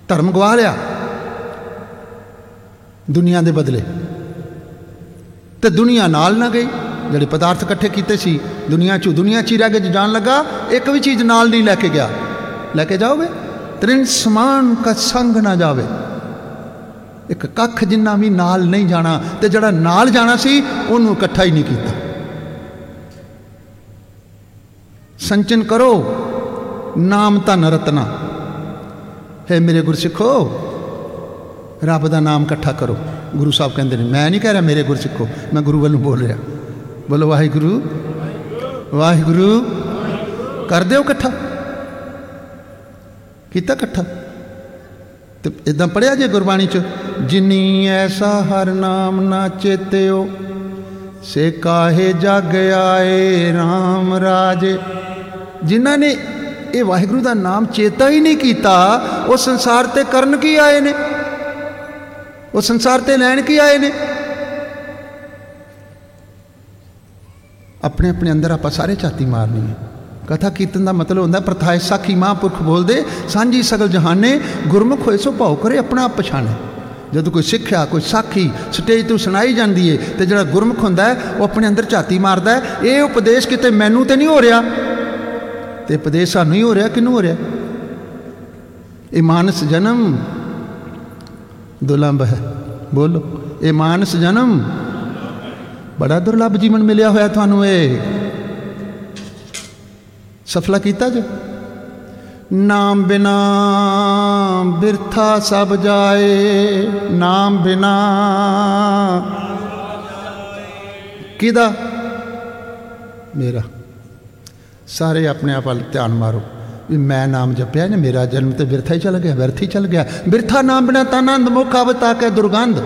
ਧਰਮ ਗਵਾ ਲਿਆ ਦੁਨੀਆ ਦੇ ਬਦਲੇ ਤੇ ਦੁਨੀਆ ਨਾਲ ਨਾ ਗਈ ਜਿਹੜੇ ਪਦਾਰਥ ਇਕੱਠੇ ਕੀਤੇ ਸੀ ਦੁਨੀਆ ਚੋਂ ਦੁਨੀਆ ਚ ਹੀ ਰਹਿ ਕੇ ਜਾਣ ਲੱਗਾ ਇੱਕ ਵੀ ਚੀਜ਼ ਨਾਲ ਨਹੀਂ ਲੈ ਕੇ ਗਿਆ ਲੈ ਕੇ ਜਾਓਗੇ ਤ੍ਰਿਣ ਸਮਾਨ ਕਾ ਸੰਗ ਨਾ ਜਾਵੇ ਇੱਕ ਕੱਖ ਜਿੰਨਾ ਵੀ ਨਾਲ ਨਹੀਂ ਜਾਣਾ ਤੇ ਜਿਹੜਾ ਨਾਲ ਜਾਣਾ ਸੀ, ਉਹਨੂੰ ਇਕੱਠਾ ਹੀ ਨਹੀਂ ਕੀਤਾ। ਸੰਚਨ ਕਰੋ, ਨਾਮ ਧਨ ਰਤਨਾ। ਹੈ ਮੇਰੇ ਗੁਰਸਿੱਖੋ, ਰੱਬ ਦਾ ਨਾਮ ਇਕੱਠਾ ਕਰੋ। ਗੁਰੂ ਸਾਹਿਬ ਕਹਿੰਦੇ ਨੇ, ਮੈਂ ਨਹੀਂ ਕਹਿ ਰਿਹਾ ਮੇਰੇ ਗੁਰਸਿੱਖੋ, ਮੈਂ ਗੁਰੂ ਵੱਲੋਂ ਬੋਲ ਰਿਹਾ। ਬੋਲੋ, ਵਾਹਿਗੁਰੂ। ਵਾਹਿਗੁਰੂ। ਕਰ ਦਿਓ ਇਕੱਠਾ। ਕੀਤਾ ਇਕੱਠਾ? ਤੇ ਇਦਾਂ ਪੜਿਆ ਜੇ ਗੁਰਬਾਣੀ ਚ? ਜਿਨੀ ਐਸਾ ਹਰ ਨਾਮ ਨਾ ਚੇਤਿਓ, ਸੇ ਕਾਹੇ ਜਗ ਆਏ RAM ਰਾਜੇ। ਜਿਨ੍ਹਾਂ ਨੇ ਇਹ ਵਾਹਿਗੁਰੂ ਦਾ ਨਾਮ ਚੇਤਾ ਹੀ ਨਹੀਂ ਕੀਤਾ, ਉਹ ਸੰਸਾਰ ਤੇ ਕਰਨ ਕੀ ਆਏ ਨੇ? ਉਹ ਸੰਸਾਰ ਤੇ ਲੈਣ ਕੀ ਆਏ ਨੇ? ਆਪਣੇ ਆਪਣੇ ਅੰਦਰ ਆਪਾਂ ਸਾਰੇ ਛਾਤੀ ਮਾਰਨੀ ਹੈ। ਕਥਾ ਕੀਰਤਨ ਦਾ ਮਤਲਬ ਹੁੰਦਾ ਪ੍ਰਥਾਇ ਸਾਖੀ ਮਹਾਂਪੁਰਖ ਬੋਲਦੇ, ਸਾਂਝੀ ਸਗਲ ਜਹਾਨੇ, ਗੁਰਮੁਖ ਹੋਏ ਸੋ ਭਾਉ ਕਰੇ ਆਪਣਾ ਆਪ ਪਛਾਣੇ। ਜਦੋਂ ਕੋਈ ਸਿੱਖਿਆ, ਕੋਈ ਸਾਖੀ, ਸਟੇਜ ਤੋਂ ਸੁਣਾਈ ਜਾਂਦੀ ਏ ਤੇ ਜਿਹੜਾ ਗੁਰਮੁਖ ਹੁੰਦਾ ਉਹ ਆਪਣੇ ਅੰਦਰ ਝਾਤੀ ਮਾਰਦਾ ਇਹ ਉਪਦੇਸ਼ ਕਿਤੇ ਮੈਨੂੰ ਤੇ ਨਹੀਂ ਹੋ ਰਿਹਾ। ਤੇ ਉਪਦੇਸ਼ ਸਾਨੂੰ ਹੀ ਹੋ ਰਿਹਾ ਕਿਨੂੰ ਹੋ ਰਿਹਾ? ਇਹ ਮਾਨਸ ਜਨਮ ਦੁਲੰਭ ਹੈ। ਬੋਲੋ, ਇਹ ਮਾਨਸ ਜਨਮ, ਬੜਾ ਦੁਰਲੱਭ ਜੀਵਨ ਮਿਲਿਆ ਹੋਇਆ ਤੁਹਾਨੂੰ ਇਹ। ਸਫਲਾ ਕੀਤਾ ਜੇ? ਨਾਮ ਬਿਨਾ ਬਿਰਥਾ ਸਭ ਜਾਏ, ਨਾਮ ਬਿਨਾ ਕਿਦਾ ਮੇਰਾ। ਸਾਰੇ ਆਪਣੇ ਆਪ ਵੱਲ ਧਿਆਨ ਮਾਰੋ। ਵੀ ਮੈਂ ਨਾਮ ਜਪਿਆ ਨੇ, ਮੇਰਾ ਜਨਮ ਤੇ ਬਿਰਥਾ ਹੀ ਚਲ ਗਿਆ, ਵਿਅਰਥ ਹੀ ਚਲ ਗਿਆ। ਬਿਰਥਾ ਨਾਮ ਬਿਨਾ ਤਾਂ ਆਨੰਦ ਮੁਖ ਆਵਤਾ ਕੇ ਦੁਰਗੰਧ।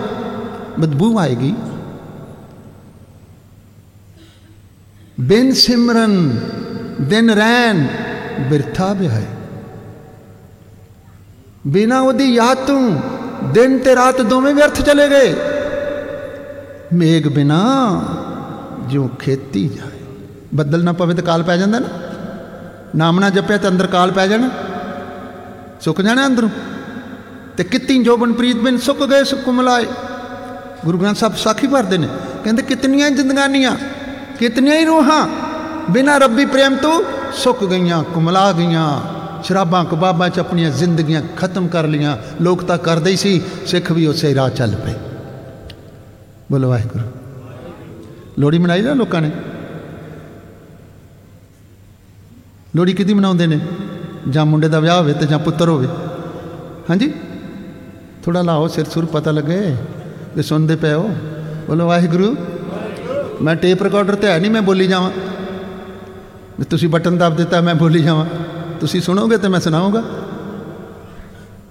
ਬਦਬੂ ਆਏਗੀ। ਬਿਨ ਸਿਮਰਨ ਦਿਨ ਰੈਨ ਬਿਰਥਾ ਬਿਹਾਈ ਬਿਨਾ ਉਹਦੀ ਯਾਦ ਤੋਂ ਦਿਨ ਤੇ ਰਾਤ ਦੋਵੇਂ ਵਿਅਰਥ ਚਲੇ ਗਏ। ਮੇਘ ਬਿਨਾ ਜਿਉ ਖੇਤੀ ਜਾਏ। ਬੱਦਲ ਨਾ ਪਵੇ ਤਾਂ ਕਾਲ ਪੈ ਜਾਂਦਾ ਨਾ। ਨਾਮ ਨਾ ਜਪਿਆ ਤਾਂ ਅੰਦਰ ਕਾਲ ਪੈ ਜਾਣਾ। ਸੁੱਕ ਜਾਣਾ ਅੰਦਰੋਂ। ਤੇ ਕਿਤਨੀ ਜੋਬਨ ਪ੍ਰੀਤ ਬਿਨ ਸੁੱਕ ਗਏ, ਸੁੱਕ ਮਲਾਏ ਗੁਰੂ ਗ੍ਰੰਥ ਸਾਹਿਬ ਸਾਖੀ ਭਰਦੇ ਨੇ। ਕਹਿੰਦੇ, ਕਿਤਨੀਆਂ ਜ਼ਿੰਦਗਾਨੀਆਂ, ਕਿਤਨੀਆਂ ਹੀ ਰੂਹਾਂ। ਬਿਨਾ ਰੱਬੀ ਪ੍ਰੇਮ ਤੋਂ ਸੁੱਕ ਗਈਆਂ, ਕੁਮਲਾ ਗਈਆਂ। ਸ਼ਰਾਬਾਂ ਕਬਾਬਾਂ ਚ ਆਪਣੀਆਂ ਜ਼ਿੰਦਗੀਆਂ ਖਤਮ ਕਰ ਲੀਆਂ ਲੋਕ ਤਾਂ ਕਰਦੇ ਹੀ ਸੀ, ਸਿੱਖ ਵੀ ਉਸੇ ਰਾਹ ਚੱਲ ਪਏ। ਬੋਲੋ ਵਾਹਿਗੁਰੂ। ਲੋੜੀ ਮਨਾਈ ਨਾ ਲੋਕਾਂ ਨੇ? ਲੋੜੀ ਕਿਦੀ ਮਨਾਉਂਦੇ ਨੇ? ਜਾਂ ਮੁੰਡੇ ਦਾ ਵਿਆਹ ਹੋਵੇ ਤੇ ਜਾਂ ਪੁੱਤਰ ਹੋਵੇ? ਹਾਂਜੀ? ਥੋੜਾ ਲਾਓ, ਸਿਰ ਸੁਰ ਪਤਾ ਲੱਗੇ ਵੀ ਸੁਣਦੇ ਪਏ ਹੋ। ਬੋਲੋ ਵਾਹਿਗੁਰੂ। ਮੈਂ ਟੇਪ ਰਿਕਾਰਡਰ ਤੇ ਹੈ ਨਹੀਂ, ਮੈਂ ਬੋਲੀ ਜਾਵਾਂ। ਵੀ ਤੁਸੀਂ ਬਟਨ ਦਬ ਦਿੱਤਾ, ਮੈਂ ਬੋਲੀ ਜਾਵਾਂ। ਤੁਸੀਂ ਸੁਣੋਗੇ ਤੇ ਮੈਂ ਸੁਣਾਉਂਗਾ।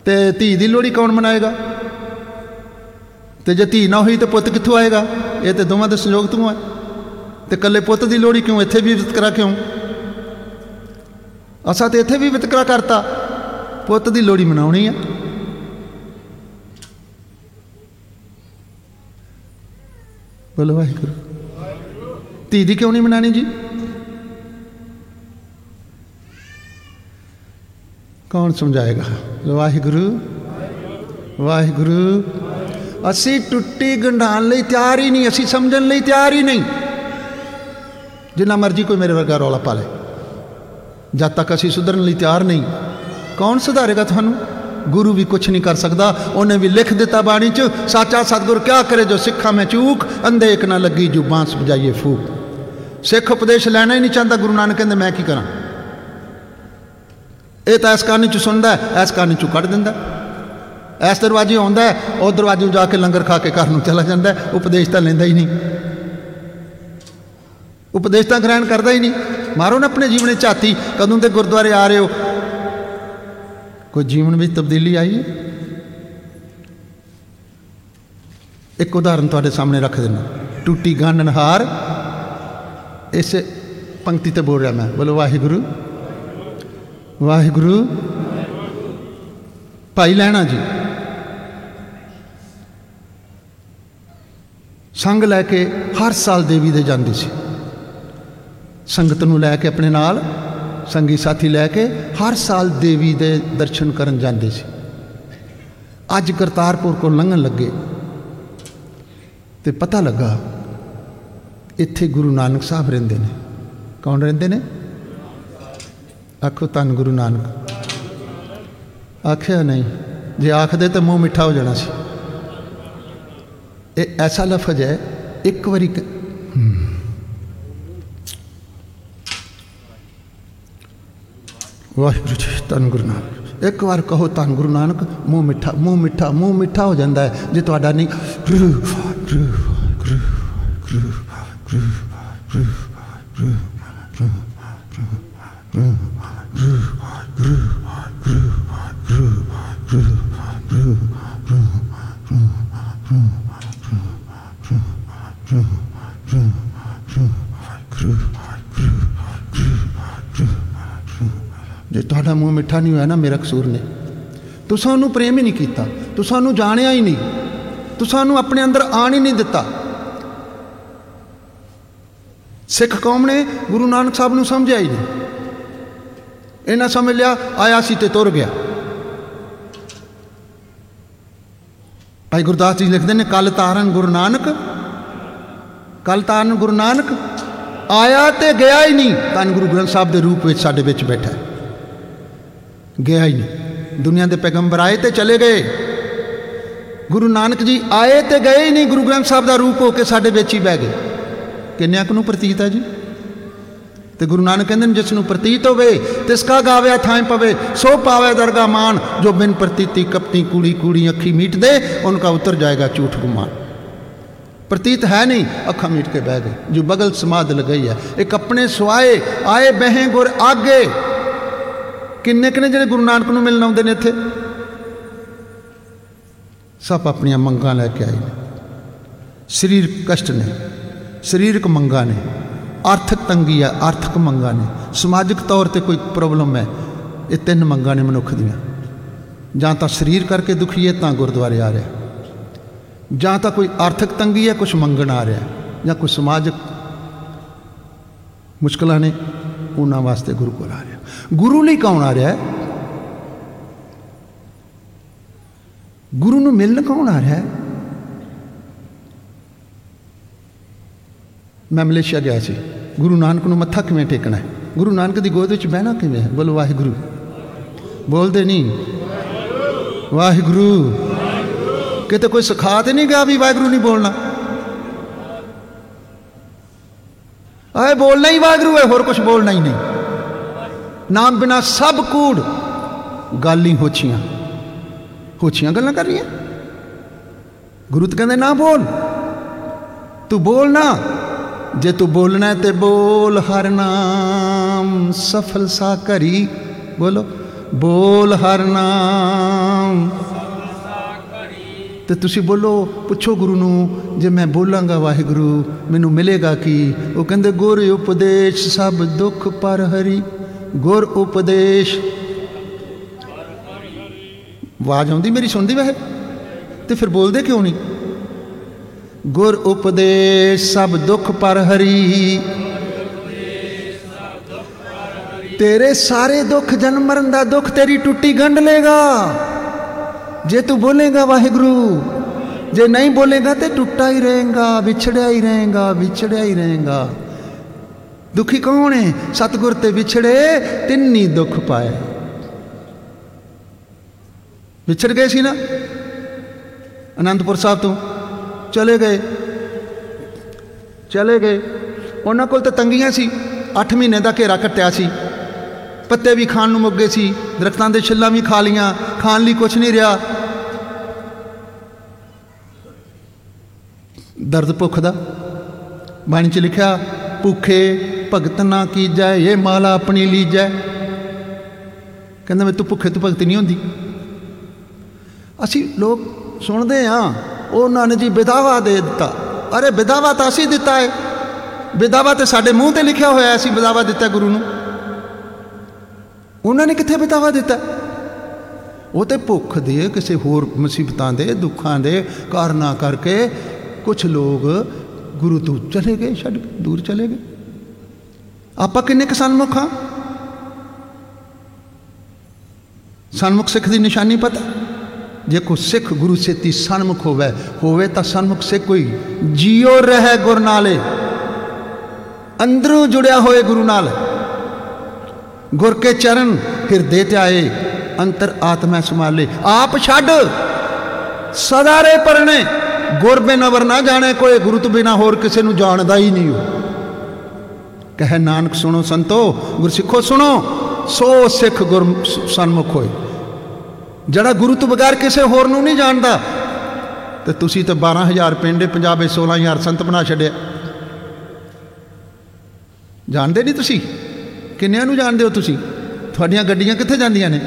ਤੇ ਧੀ ਦੀ ਲੋੜੀ ਕੌਣ ਮਨਾਏਗਾ? ਤੇ ਜੇ ਧੀ ਨਾ ਹੋਈ ਤੇ ਪੁੱਤ ਕਿੱਥੋਂ ਆਏਗਾ? ਇਹ ਤੇ ਦੋਵਾਂ ਦੇ ਸੰਯੋਗ ਤੋਂ ਹੈ ਤੇ ਕੱਲੇ ਪੁੱਤ ਦੀ ਲੋੜੀ ਕਿਉਂ? ਇੱਥੇ ਵੀ ਵਿਤਕਰਾ ਕਿਉਂ? ਅਸਾਂ ਤੇ ਇੱਥੇ ਵੀ ਵਿਤਕਰਾ ਕਰਤਾ। ਪੁੱਤ ਦੀ ਲੋੜੀ ਮਨਾਉਣੀ ਆ। ਬੋਲੋ ਵਾਹਿਗੁਰੂ। ਧੀ ਦੀ ਕਿਉਂ ਨਹੀਂ ਮਨਾਣੀ ਜੀ? ਕੌਣ ਸਮਝਾਏਗਾ? ਵਾਹਿਗੁਰੂ ਵਾਹਿਗੁਰੂ। ਅਸੀਂ ਟੁੱਟੀ ਗੰਢਾਣ ਲਈ ਤਿਆਰ ਹੀ ਨਹੀਂ, ਅਸੀਂ ਸਮਝਣ ਲਈ ਤਿਆਰ ਹੀ ਨਹੀਂ। ਜਿੰਨਾ ਮਰਜ਼ੀ ਕੋਈ ਮੇਰੇ ਵਰਗਾ ਰੌਲਾ ਪਾ ਲੇ। ਜਦ ਤੱਕ ਅਸੀਂ ਸੁਧਰਨ ਲਈ ਤਿਆਰ ਨਹੀਂ, ਕੌਣ ਸੁਧਾਰੇਗਾ ਤੁਹਾਨੂੰ? ਗੁਰੂ ਵੀ ਕੁਝ ਨਹੀਂ ਕਰ ਸਕਦਾ। ਉਹਨੇ ਵੀ ਲਿਖ ਦਿੱਤਾ ਬਾਣੀ 'ਚ, ਸਾਚਾ ਸਤਗੁਰ ਕਿਆ ਕਰੇ ਜੋ ਸਿੱਖਾਂ ਮੈਂ ਚੂਕ, ਅੰਧੇ ਇੱਕ ਨਾ ਲੱਗੀ ਜੂ ਬਾਂਸ ਵਜਾਈਏ ਫੂਕ। ਸਿੱਖ ਉਪਦੇਸ਼ ਲੈਣਾ ਹੀ ਨਹੀਂ ਚਾਹੁੰਦਾ, ਗੁਰੂ ਨਾਨਕ ਕਹਿੰਦੇ, ਮੈਂ ਕੀ ਕਰਾਂ? ਇਹ ਤਾਂ ਇਸ ਕਾਨੀ 'ਚ ਸੁਣਦਾ ਇਸ ਕਾਨੀ 'ਚੋਂ ਕੱਢ ਦਿੰਦਾ ਇਸ ਦਰਵਾਜ਼ੇ ਆਉਂਦਾ ਉਹ ਦਰਵਾਜ਼ੇ ਜਾ ਕੇ ਲੰਗਰ ਖਾ ਕੇ ਘਰ ਨੂੰ ਚਲਾ ਜਾਂਦਾ ਉਪਦੇਸ਼ ਤਾਂ ਲੈਂਦਾ ਹੀ ਨਹੀਂ। ਉਪਦੇਸ਼ ਤਾਂ ਗ੍ਰਹਿਣ ਕਰਦਾ ਹੀ ਨਹੀਂ। ਮਾਰੋ ਨਾ ਆਪਣੇ ਜੀਵਨ ਵਿੱਚ ਝਾਤੀ, ਕਦੋਂ ਤੇ ਗੁਰਦੁਆਰੇ ਆ ਰਹੇ ਹੋ? ਕੋਈ ਜੀਵਨ ਵਿੱਚ ਤਬਦੀਲੀ ਆਈ? ਹੈ ਇੱਕ ਉਦਾਹਰਨ ਤੁਹਾਡੇ ਸਾਹਮਣੇ ਰੱਖ ਦਿੰਦਾ। ਟੂਟੀ ਗਾਨਨਹਾਰ, ਇਸ ਪੰਕਤੀ ਤੇ ਬੋਲ ਰਿਹਾ ਮੈਂ। ਬੋਲੋ ਵਾਹਿਗੁਰੂ। ਵਾਹਿਗੁਰੂ। ਭਾਈ ਲੈਣਾ ਜੀ। ਸੰਗ ਲੈ ਕੇ ਹਰ ਸਾਲ ਦੇਵੀ ਦੇ ਜਾਂਦੀ ਸੀ। ਸੰਗਤ ਨੂੰ ਲੈ ਕੇ ਆਪਣੇ ਨਾਲ, ਸੰਗੀ ਸਾਥੀ ਲੈ ਕੇ ਹਰ ਸਾਲ ਦੇਵੀ ਦੇ ਦਰਸ਼ਨ ਕਰਨ ਜਾਂਦੇ ਸੀ। ਅੱਜ ਕਰਤਾਰਪੁਰ ਕੋਲ ਲੰਘਣ ਲੱਗੇ ਤੇ ਪਤਾ ਲੱਗਾ, ਇੱਥੇ ਗੁਰੂ ਨਾਨਕ ਸਾਹਿਬ ਰਹਿੰਦੇ ਨੇ। ਕੌਣ ਰਹਿੰਦੇ ਨੇ? ਆਖੋ ਤਨ ਗੁਰੂ ਨਾਨਕ। ਆਖਿਆ ਨਹੀਂ, ਜੇ ਆਖਦੇ ਤਾਂ ਮੂੰਹ ਮਿੱਠਾ ਹੋ ਜਾਣਾ ਸੀ। ਇਹ ਐਸਾ ਲਫ਼ਜ਼ ਹੈ, ਇੱਕ ਵਾਰੀ ਵਾਹਿਗੁਰੂ ਜੀ, ਧੰਨ ਗੁਰੂ ਨਾਨਕ। ਇੱਕ ਵਾਰ ਕਹੋ ਧੰਨ ਗੁਰੂ ਨਾਨਕ, ਮੂੰਹ ਮਿੱਠਾ ਮੂੰਹ ਮਿੱਠਾ ਮੂੰਹ ਮਿੱਠਾ ਹੋ ਜਾਂਦਾ ਹੈ, ਜੇ ਤੁਹਾਡਾ ਨਹੀਂ ਤੁਹਾਡਾ ਮੂੰਹ ਮਿੱਠਾ ਨਹੀਂ ਹੋਇਆ ਨਾ, ਮੇਰਾ ਕਸੂਰ ਨੇ। ਤੁਸੀਂ ਉਹਨੂੰ ਪ੍ਰੇਮ ਹੀ ਨਹੀਂ ਕੀਤਾ ਤੁਸੀਂ ਉਹਨੂੰ ਜਾਣਿਆ ਹੀ ਨਹੀਂ ਤੁਸੀਂ ਉਹਨੂੰ ਆਪਣੇ ਅੰਦਰ ਆਣ ਹੀ ਨਹੀਂ ਦਿੱਤਾ। ਸਿੱਖ ਕੌਮ ਨੇ ਗੁਰੂ ਨਾਨਕ ਸਾਹਿਬ ਨੂੰ ਸਮਝਿਆ ਹੀ ਨਹੀਂ। ਇਹਨਾਂ ਸਮਝ ਲਿਆ, ਆਇਆ ਸੀ ਤੇ ਤੁਰ ਗਿਆ। ਭਾਈ ਗੁਰਦਾਸ ਜੀ ਲਿਖਦੇ ਨੇ ਕੱਲ ਤਾਰਨ ਗੁਰੂ ਨਾਨਕ ਕੱਲ ਤਾਰਨ ਗੁਰੂ ਨਾਨਕ, ਆਇਆ ਤੇ ਗਿਆ ਹੀ ਨਹੀਂ। ਤਨ ਗੁਰੂ ਗ੍ਰੰਥ ਸਾਹਿਬ ਦੇ ਰੂਪ ਵਿੱਚ ਸਾਡੇ ਵਿੱਚ ਬੈਠਾ ਗਿਆ ਹੀ ਨਹੀਂ। ਦੁਨੀਆ ਦੇ ਪੈਗੰਬਰ ਆਏ ਤੇ ਚਲੇ ਗਏ। ਗੁਰੂ ਨਾਨਕ ਜੀ ਆਏ ਤੇ ਗਏ ਹੀ ਨਹੀਂ, ਗੁਰੂ ਗ੍ਰੰਥ ਸਾਹਿਬ ਦਾ ਰੂਪ ਹੋ ਕੇ ਸਾਡੇ ਵਿੱਚ ਹੀ ਬਹਿ ਗਏ। ਕਿੰਨਿਆਂ ਕੁ ਨੂੰ ਪ੍ਰਤੀਤ ਹੈ ਜੀ? ਤੇ ਗੁਰੂ ਨਾਨਕ ਕਹਿੰਦੇ ਨੇ, ਜਿਸ ਨੂੰ ਪ੍ਰਤੀਤ ਹੋਵੇ ਤਿਸ ਕਾ ਗਾਵਿਆ ਥਾਂ ਪਵੇ, ਸੋ ਪਾਵੇ ਦਰਗਾ ਮਾਨ, ਜੋ ਬਿਨ ਪ੍ਰਤੀਤੀ ਕਪਟੀ ਕੂੜੀ ਕੂੜੀ ਅੱਖੀ ਮੀਟ ਦੇ ਉਨਕਾ ਉਤਰ ਜਾਏਗਾ ਝੂਠ ਗੁਮਾਨ। ਪ੍ਰਤੀਤ ਹੈ ਨਹੀਂ, ਅੱਖਾਂ ਮੀਟ ਕੇ ਬਹਿ ਗਏ। ਜੋ ਬਗਲ ਸਮਾਦ ਲਗਈ ਹੈ, ਇੱਕ ਆਪਣੇ ਸਵਾਏ ਆਏ ਬਹਿ ਗੁਰ ਆਗੇ। ਕਿੰਨੇ ਕਿੰਨੇ ਜਿਹੜੇ ਗੁਰੂ ਨਾਨਕ ਨੂੰ ਮਿਲਣ ਆਉਂਦੇ ਨੇ ਇੱਥੇ? ਸਭ ਆਪਣੀਆਂ ਮੰਗਾਂ ਲੈ ਕੇ ਆਏ ਨੇ। ਸਰੀਰ ਕਸ਼ਟ ਨੇ, ਸਰੀਰਕ ਮੰਗਾਂ ਨੇ, ਆਰਥਿਕ ਤੰਗੀ ਹੈ ਆਰਥਿਕ ਮੰਗਾਂ ਨੇ। ਸਮਾਜਿਕ ਤੌਰ ਤੇ ਕੋਈ ਪ੍ਰੋਬਲਮ ਹੈ, ਇਹ ਤਿੰਨ ਮੰਗਾਂ ਨੇ ਮਨੁੱਖ ਦੀਆਂ। ਜਾਂ ਤਾਂ ਸਰੀਰ ਕਰਕੇ ਦੁਖੀ ਹੈ, ਤਾਂ ਗੁਰਦੁਆਰੇ ਆ ਰਿਹਾ। ਜਾਂ ਤਾਂ ਕੋਈ ਆਰਥਿਕ ਤੰਗੀ ਹੈ ਕੁਝ ਮੰਗਣ ਆ ਰਿਹਾ। ਜਾਂ ਕੋਈ ਸਮਾਜਿਕ ਮੁਸ਼ਕਲਾਂ ਨੇ, ਉਹਨਾਂ ਵਾਸਤੇ ਗੁਰੂ ਕੋਲ ਆ ਰਿਹਾ। ਗੁਰੂ ਲਈ ਕੌਣ ਆ ਰਿਹਾ ਹੈ? ਗੁਰੂ ਨੂੰ ਮਿਲਣ ਕੌਣ ਆ ਰਿਹਾ ਹੈ? ਮੈਂ ਮਲੇਸ਼ੀਆ ਗਿਆ ਸੀ। ਗੁਰੂ ਨਾਨਕ ਨੂੰ ਮੱਥਾ ਕਿਵੇਂ ਟੇਕਣਾ ਹੈ? ਗੁਰੂ ਨਾਨਕ ਦੀ ਗੋਦ ਵਿੱਚ ਬਹਿਣਾ ਕਿਵੇਂ ਹੈ? ਬੋਲੋ, ਵਾਹਿਗੁਰੂ। ਬੋਲਦੇ ਨਹੀਂ। ਵਾਹਿਗੁਰੂ। ਕਿਤੇ ਕੋਈ ਸਿਖਾ ਤੇ ਨਹੀਂ ਗਿਆ ਵੀ ਵਾਹਿਗੁਰੂ ਨਹੀਂ ਬੋਲਣਾ? ਆਏ, ਬੋਲਣਾ ਹੀ ਵਾਹਿਗੁਰੂ ਹੈ, ਹੋਰ ਕੁਝ ਬੋਲਣਾ ਹੀ ਨਹੀਂ। ਨਾਮ ਬਿਨਾ ਸਭ ਕੂੜ ਗੱਲ ਹੀ ਹੋਛੀਆਂ। ਹੋਛੀਆਂ ਗੱਲਾਂ ਕਰ ਰਹੀਆਂ? ਗੁਰੂ ਤੇ ਕਹਿੰਦੇ, ਨਾ ਬੋਲ। ਤੂੰ ਬੋਲ ਨਾ। ਜੇ ਤੂੰ ਬੋਲਣਾ ਤੇ ਬੋਲ ਹਰ ਨਾਮ। ਸਫਲ ਸਾ ਕਰੀ ਬੋਲੋ। ਬੋਲ ਹਰ ਨਾਮ। ਤੇ ਤੁਸੀਂ ਬੋਲੋ, ਪੁੱਛੋ ਗੁਰੂ ਨੂੰ, ਜੇ ਮੈਂ ਬੋਲਾਂਗਾ ਵਾਹਿਗੁਰੂ, ਮੈਨੂੰ ਮਿਲੇਗਾ ਕੀ? ਉਹ ਕਹਿੰਦੇ, ਗੁਰ ਉਪਦੇਸ਼ ਸਭ ਦੁੱਖ ਪਰ ਹਰੀ। ਗੁਰ ਉਪਦੇਸ਼। ਆਵਾਜ਼ ਆਉਂਦੀ ਮੇਰੀ, ਸੁਣਦੀ ਵੈਸੇ? ਤੇ ਫਿਰ ਬੋਲਦੇ ਕਿਉਂ ਨਹੀਂ? ਗੁਰ ਉਪਦੇਸ਼ ਸਭ ਦੁੱਖ ਪਰ ਹਰੀ। ਤੇਰੇ ਸਾਰੇ ਦੁੱਖ ਜਨਮ ਮਰਨ ਦਾ ਦੁੱਖ ਤੇਰੀ ਟੁੱਟੀ ਗੰਢ ਲੇਗਾ ਜੇ ਤੂੰ ਬੋਲੇਗਾ ਵਾਹਿਗੁਰੂ, ਜੇ ਨਹੀਂ ਬੋਲੇਗਾ ਤੇ ਟੁੱਟਾ ਹੀ ਰਹੇਗਾ, ਵਿਛੜਿਆ ਹੀ ਰਹੇਗਾ, ਵਿਛੜਿਆ ਹੀ ਰਹੇਗਾ। ਦੁਖੀ ਕੌਣ ਹੈ? ਸਤਗੁਰ ਤੇ ਵਿਛੜੇ ਤਿੰਨੀ ਦੁੱਖ ਪਾਏ। ਵਿਛੜ ਗਏ ਸੀ ਨਾ? ਅਨੰਦਪੁਰ ਸਾਹਿਬ ਤੋਂ ਚਲੇ ਗਏ। ਚਲੇ ਗਏ। ਉਹਨਾਂ ਕੋਲ ਤਾਂ ਤੰਗੀਆਂ ਸੀ। 8 ਮਹੀਨੇ ਦਾ ਘੇਰਾ ਕੱਟਿਆ ਸੀ। ਪੱਤੇ ਵੀ ਖਾਣ ਨੂੰ ਮੁੱਗੇ ਸੀ। ਦਰਖਤਾਂ ਦੇ ਛਿੱਲਾਂ ਵੀ ਖਾ ਲੀਆਂ ਖਾਣ ਲਈ ਕੁਝ ਨਹੀਂ ਰਿਹਾ। ਦਰਦ ਭੁੱਖ ਦਾ। ਬਾਣੀ 'ਚ ਲਿਖਿਆ, ਭੁੱਖੇ ਭਗਤ ਨਾ ਕੀਜੈ, ਇਹ ਮਾਲਾ ਆਪਣੀ ਲੀਜੈ। ਕਹਿੰਦਾ ਮੈਂ ਤੂੰ ਭੁੱਖੇ ਤੋਂ ਭਗਤ ਨਹੀਂ ਹੁੰਦੀ। ਅਸੀਂ ਲੋਕ ਸੁਣਦੇ ਆ ਉਹਨਾਂ ਨੇ ਜੀ ਵਿਦਾਵਾ ਦੇ ਦਿੱਤਾ। ਅਰੇ ਵਿਦਾਵਾ ਤਾਂ ਅਸੀਂ ਦਿੱਤਾ ਹੈ ਵਿਦਾਵਾ ਤੇ ਸਾਡੇ ਮੂੰਹ ਤੇ ਲਿਖਿਆ ਹੋਇਆ ਸੀ ਵਿਦਾਵਾ ਦਿੱਤਾ ਗੁਰੂ ਨੂੰ। ਉਹਨਾਂ ਨੇ ਕਿੱਥੇ ਵਿਦਾਵਾ ਦਿੱਤਾ? ਉਹ ਤੇ ਭੁੱਖ ਦੇ, ਕਿਸੇ ਹੋਰ ਮੁਸੀਬਤਾਂ ਦੇ, ਦੁੱਖਾਂ ਦੇ ਕਾਰਨਾ ਕਰਕੇ ਕੁਝ ਲੋਕ ਗੁਰੂ ਤੋਂ ਚਲੇ ਗਏ, ਛੱਡ ਦੂਰ ਚਲੇ ਗਏ। ਆਪਾਂ ਕਿੰਨੇ ਕੁ ਸਨਮੁਖ ਹਾਂ? ਸਨਮੁਖ ਸਿੱਖ ਦੀ ਨਿਸ਼ਾਨੀ ਪਤਾ? ਜੇ ਕੋ ਸਿੱਖ ਗੁਰੂ ਸੇਤੀ ਸਨਮੁਖ ਹੋਵੇ ਹੋਵੇ ਤਾਂ ਸਨਮੁਖ ਸੇ ਕੋਈ ਜੀਉ ਰਹੇ ਗੁਰ ਨਾਲੇ। ਅੰਦਰੋਂ ਜੁੜਿਆ ਹੋਏ ਗੁਰੂ ਨਾਲ। ਗੁਰ ਕੇ ਚਰਨ ਹਿਰਦੇ ਤੇ ਆਏ, ਅੰਤਰ ਆਤਮਾ ਸੰਭਾਲੇ। ਆਪ ਛੱਡ, ਸਦਾ ਰੇ ਪਰਣੇ। ਗੁਰ ਬਿਨ ਅਵਰ ਨਾ ਜਾਣੇ, ਕੋਈ ਗੁਰੂ ਤੋਂ ਬਿਨਾ ਹੋਰ ਕਿਸੇ ਨੂੰ ਜਾਣਦਾ ਹੀ ਨਹੀਂ ਹੋ ਕਹੇ ਨਾਨਕ ਸੁਣੋ ਸੰਤੋ ਗੁਰਸਿੱਖੋ ਸੁਣੋ, ਸੋ ਸਿੱਖ ਗੁਰ ਸਨਮੁਖ ਹੋਏ। ਜਿਹੜਾ ਗੁਰੂ ਤੋਂ ਬਗੈਰ ਕਿਸੇ ਹੋਰ ਨੂੰ ਨਹੀਂ ਜਾਣਦਾ, ਤੇ ਤੁਸੀਂ ਤਾਂ 12000 ਪਿੰਡੇ ਪੰਜਾਬੇ 16000 ਸੰਤ ਬਣਾ ਛੱਡਿਆ। ਜਾਣਦੇ ਨਹੀਂ ਤੁਸੀਂ? ਕਿੰਨਿਆਂ ਨੂੰ ਜਾਣਦੇ ਹੋ ਤੁਸੀਂ? ਤੁਹਾਡੀਆਂ ਗੱਡੀਆਂ ਕਿੱਥੇ ਜਾਂਦੀਆਂ ਨੇ?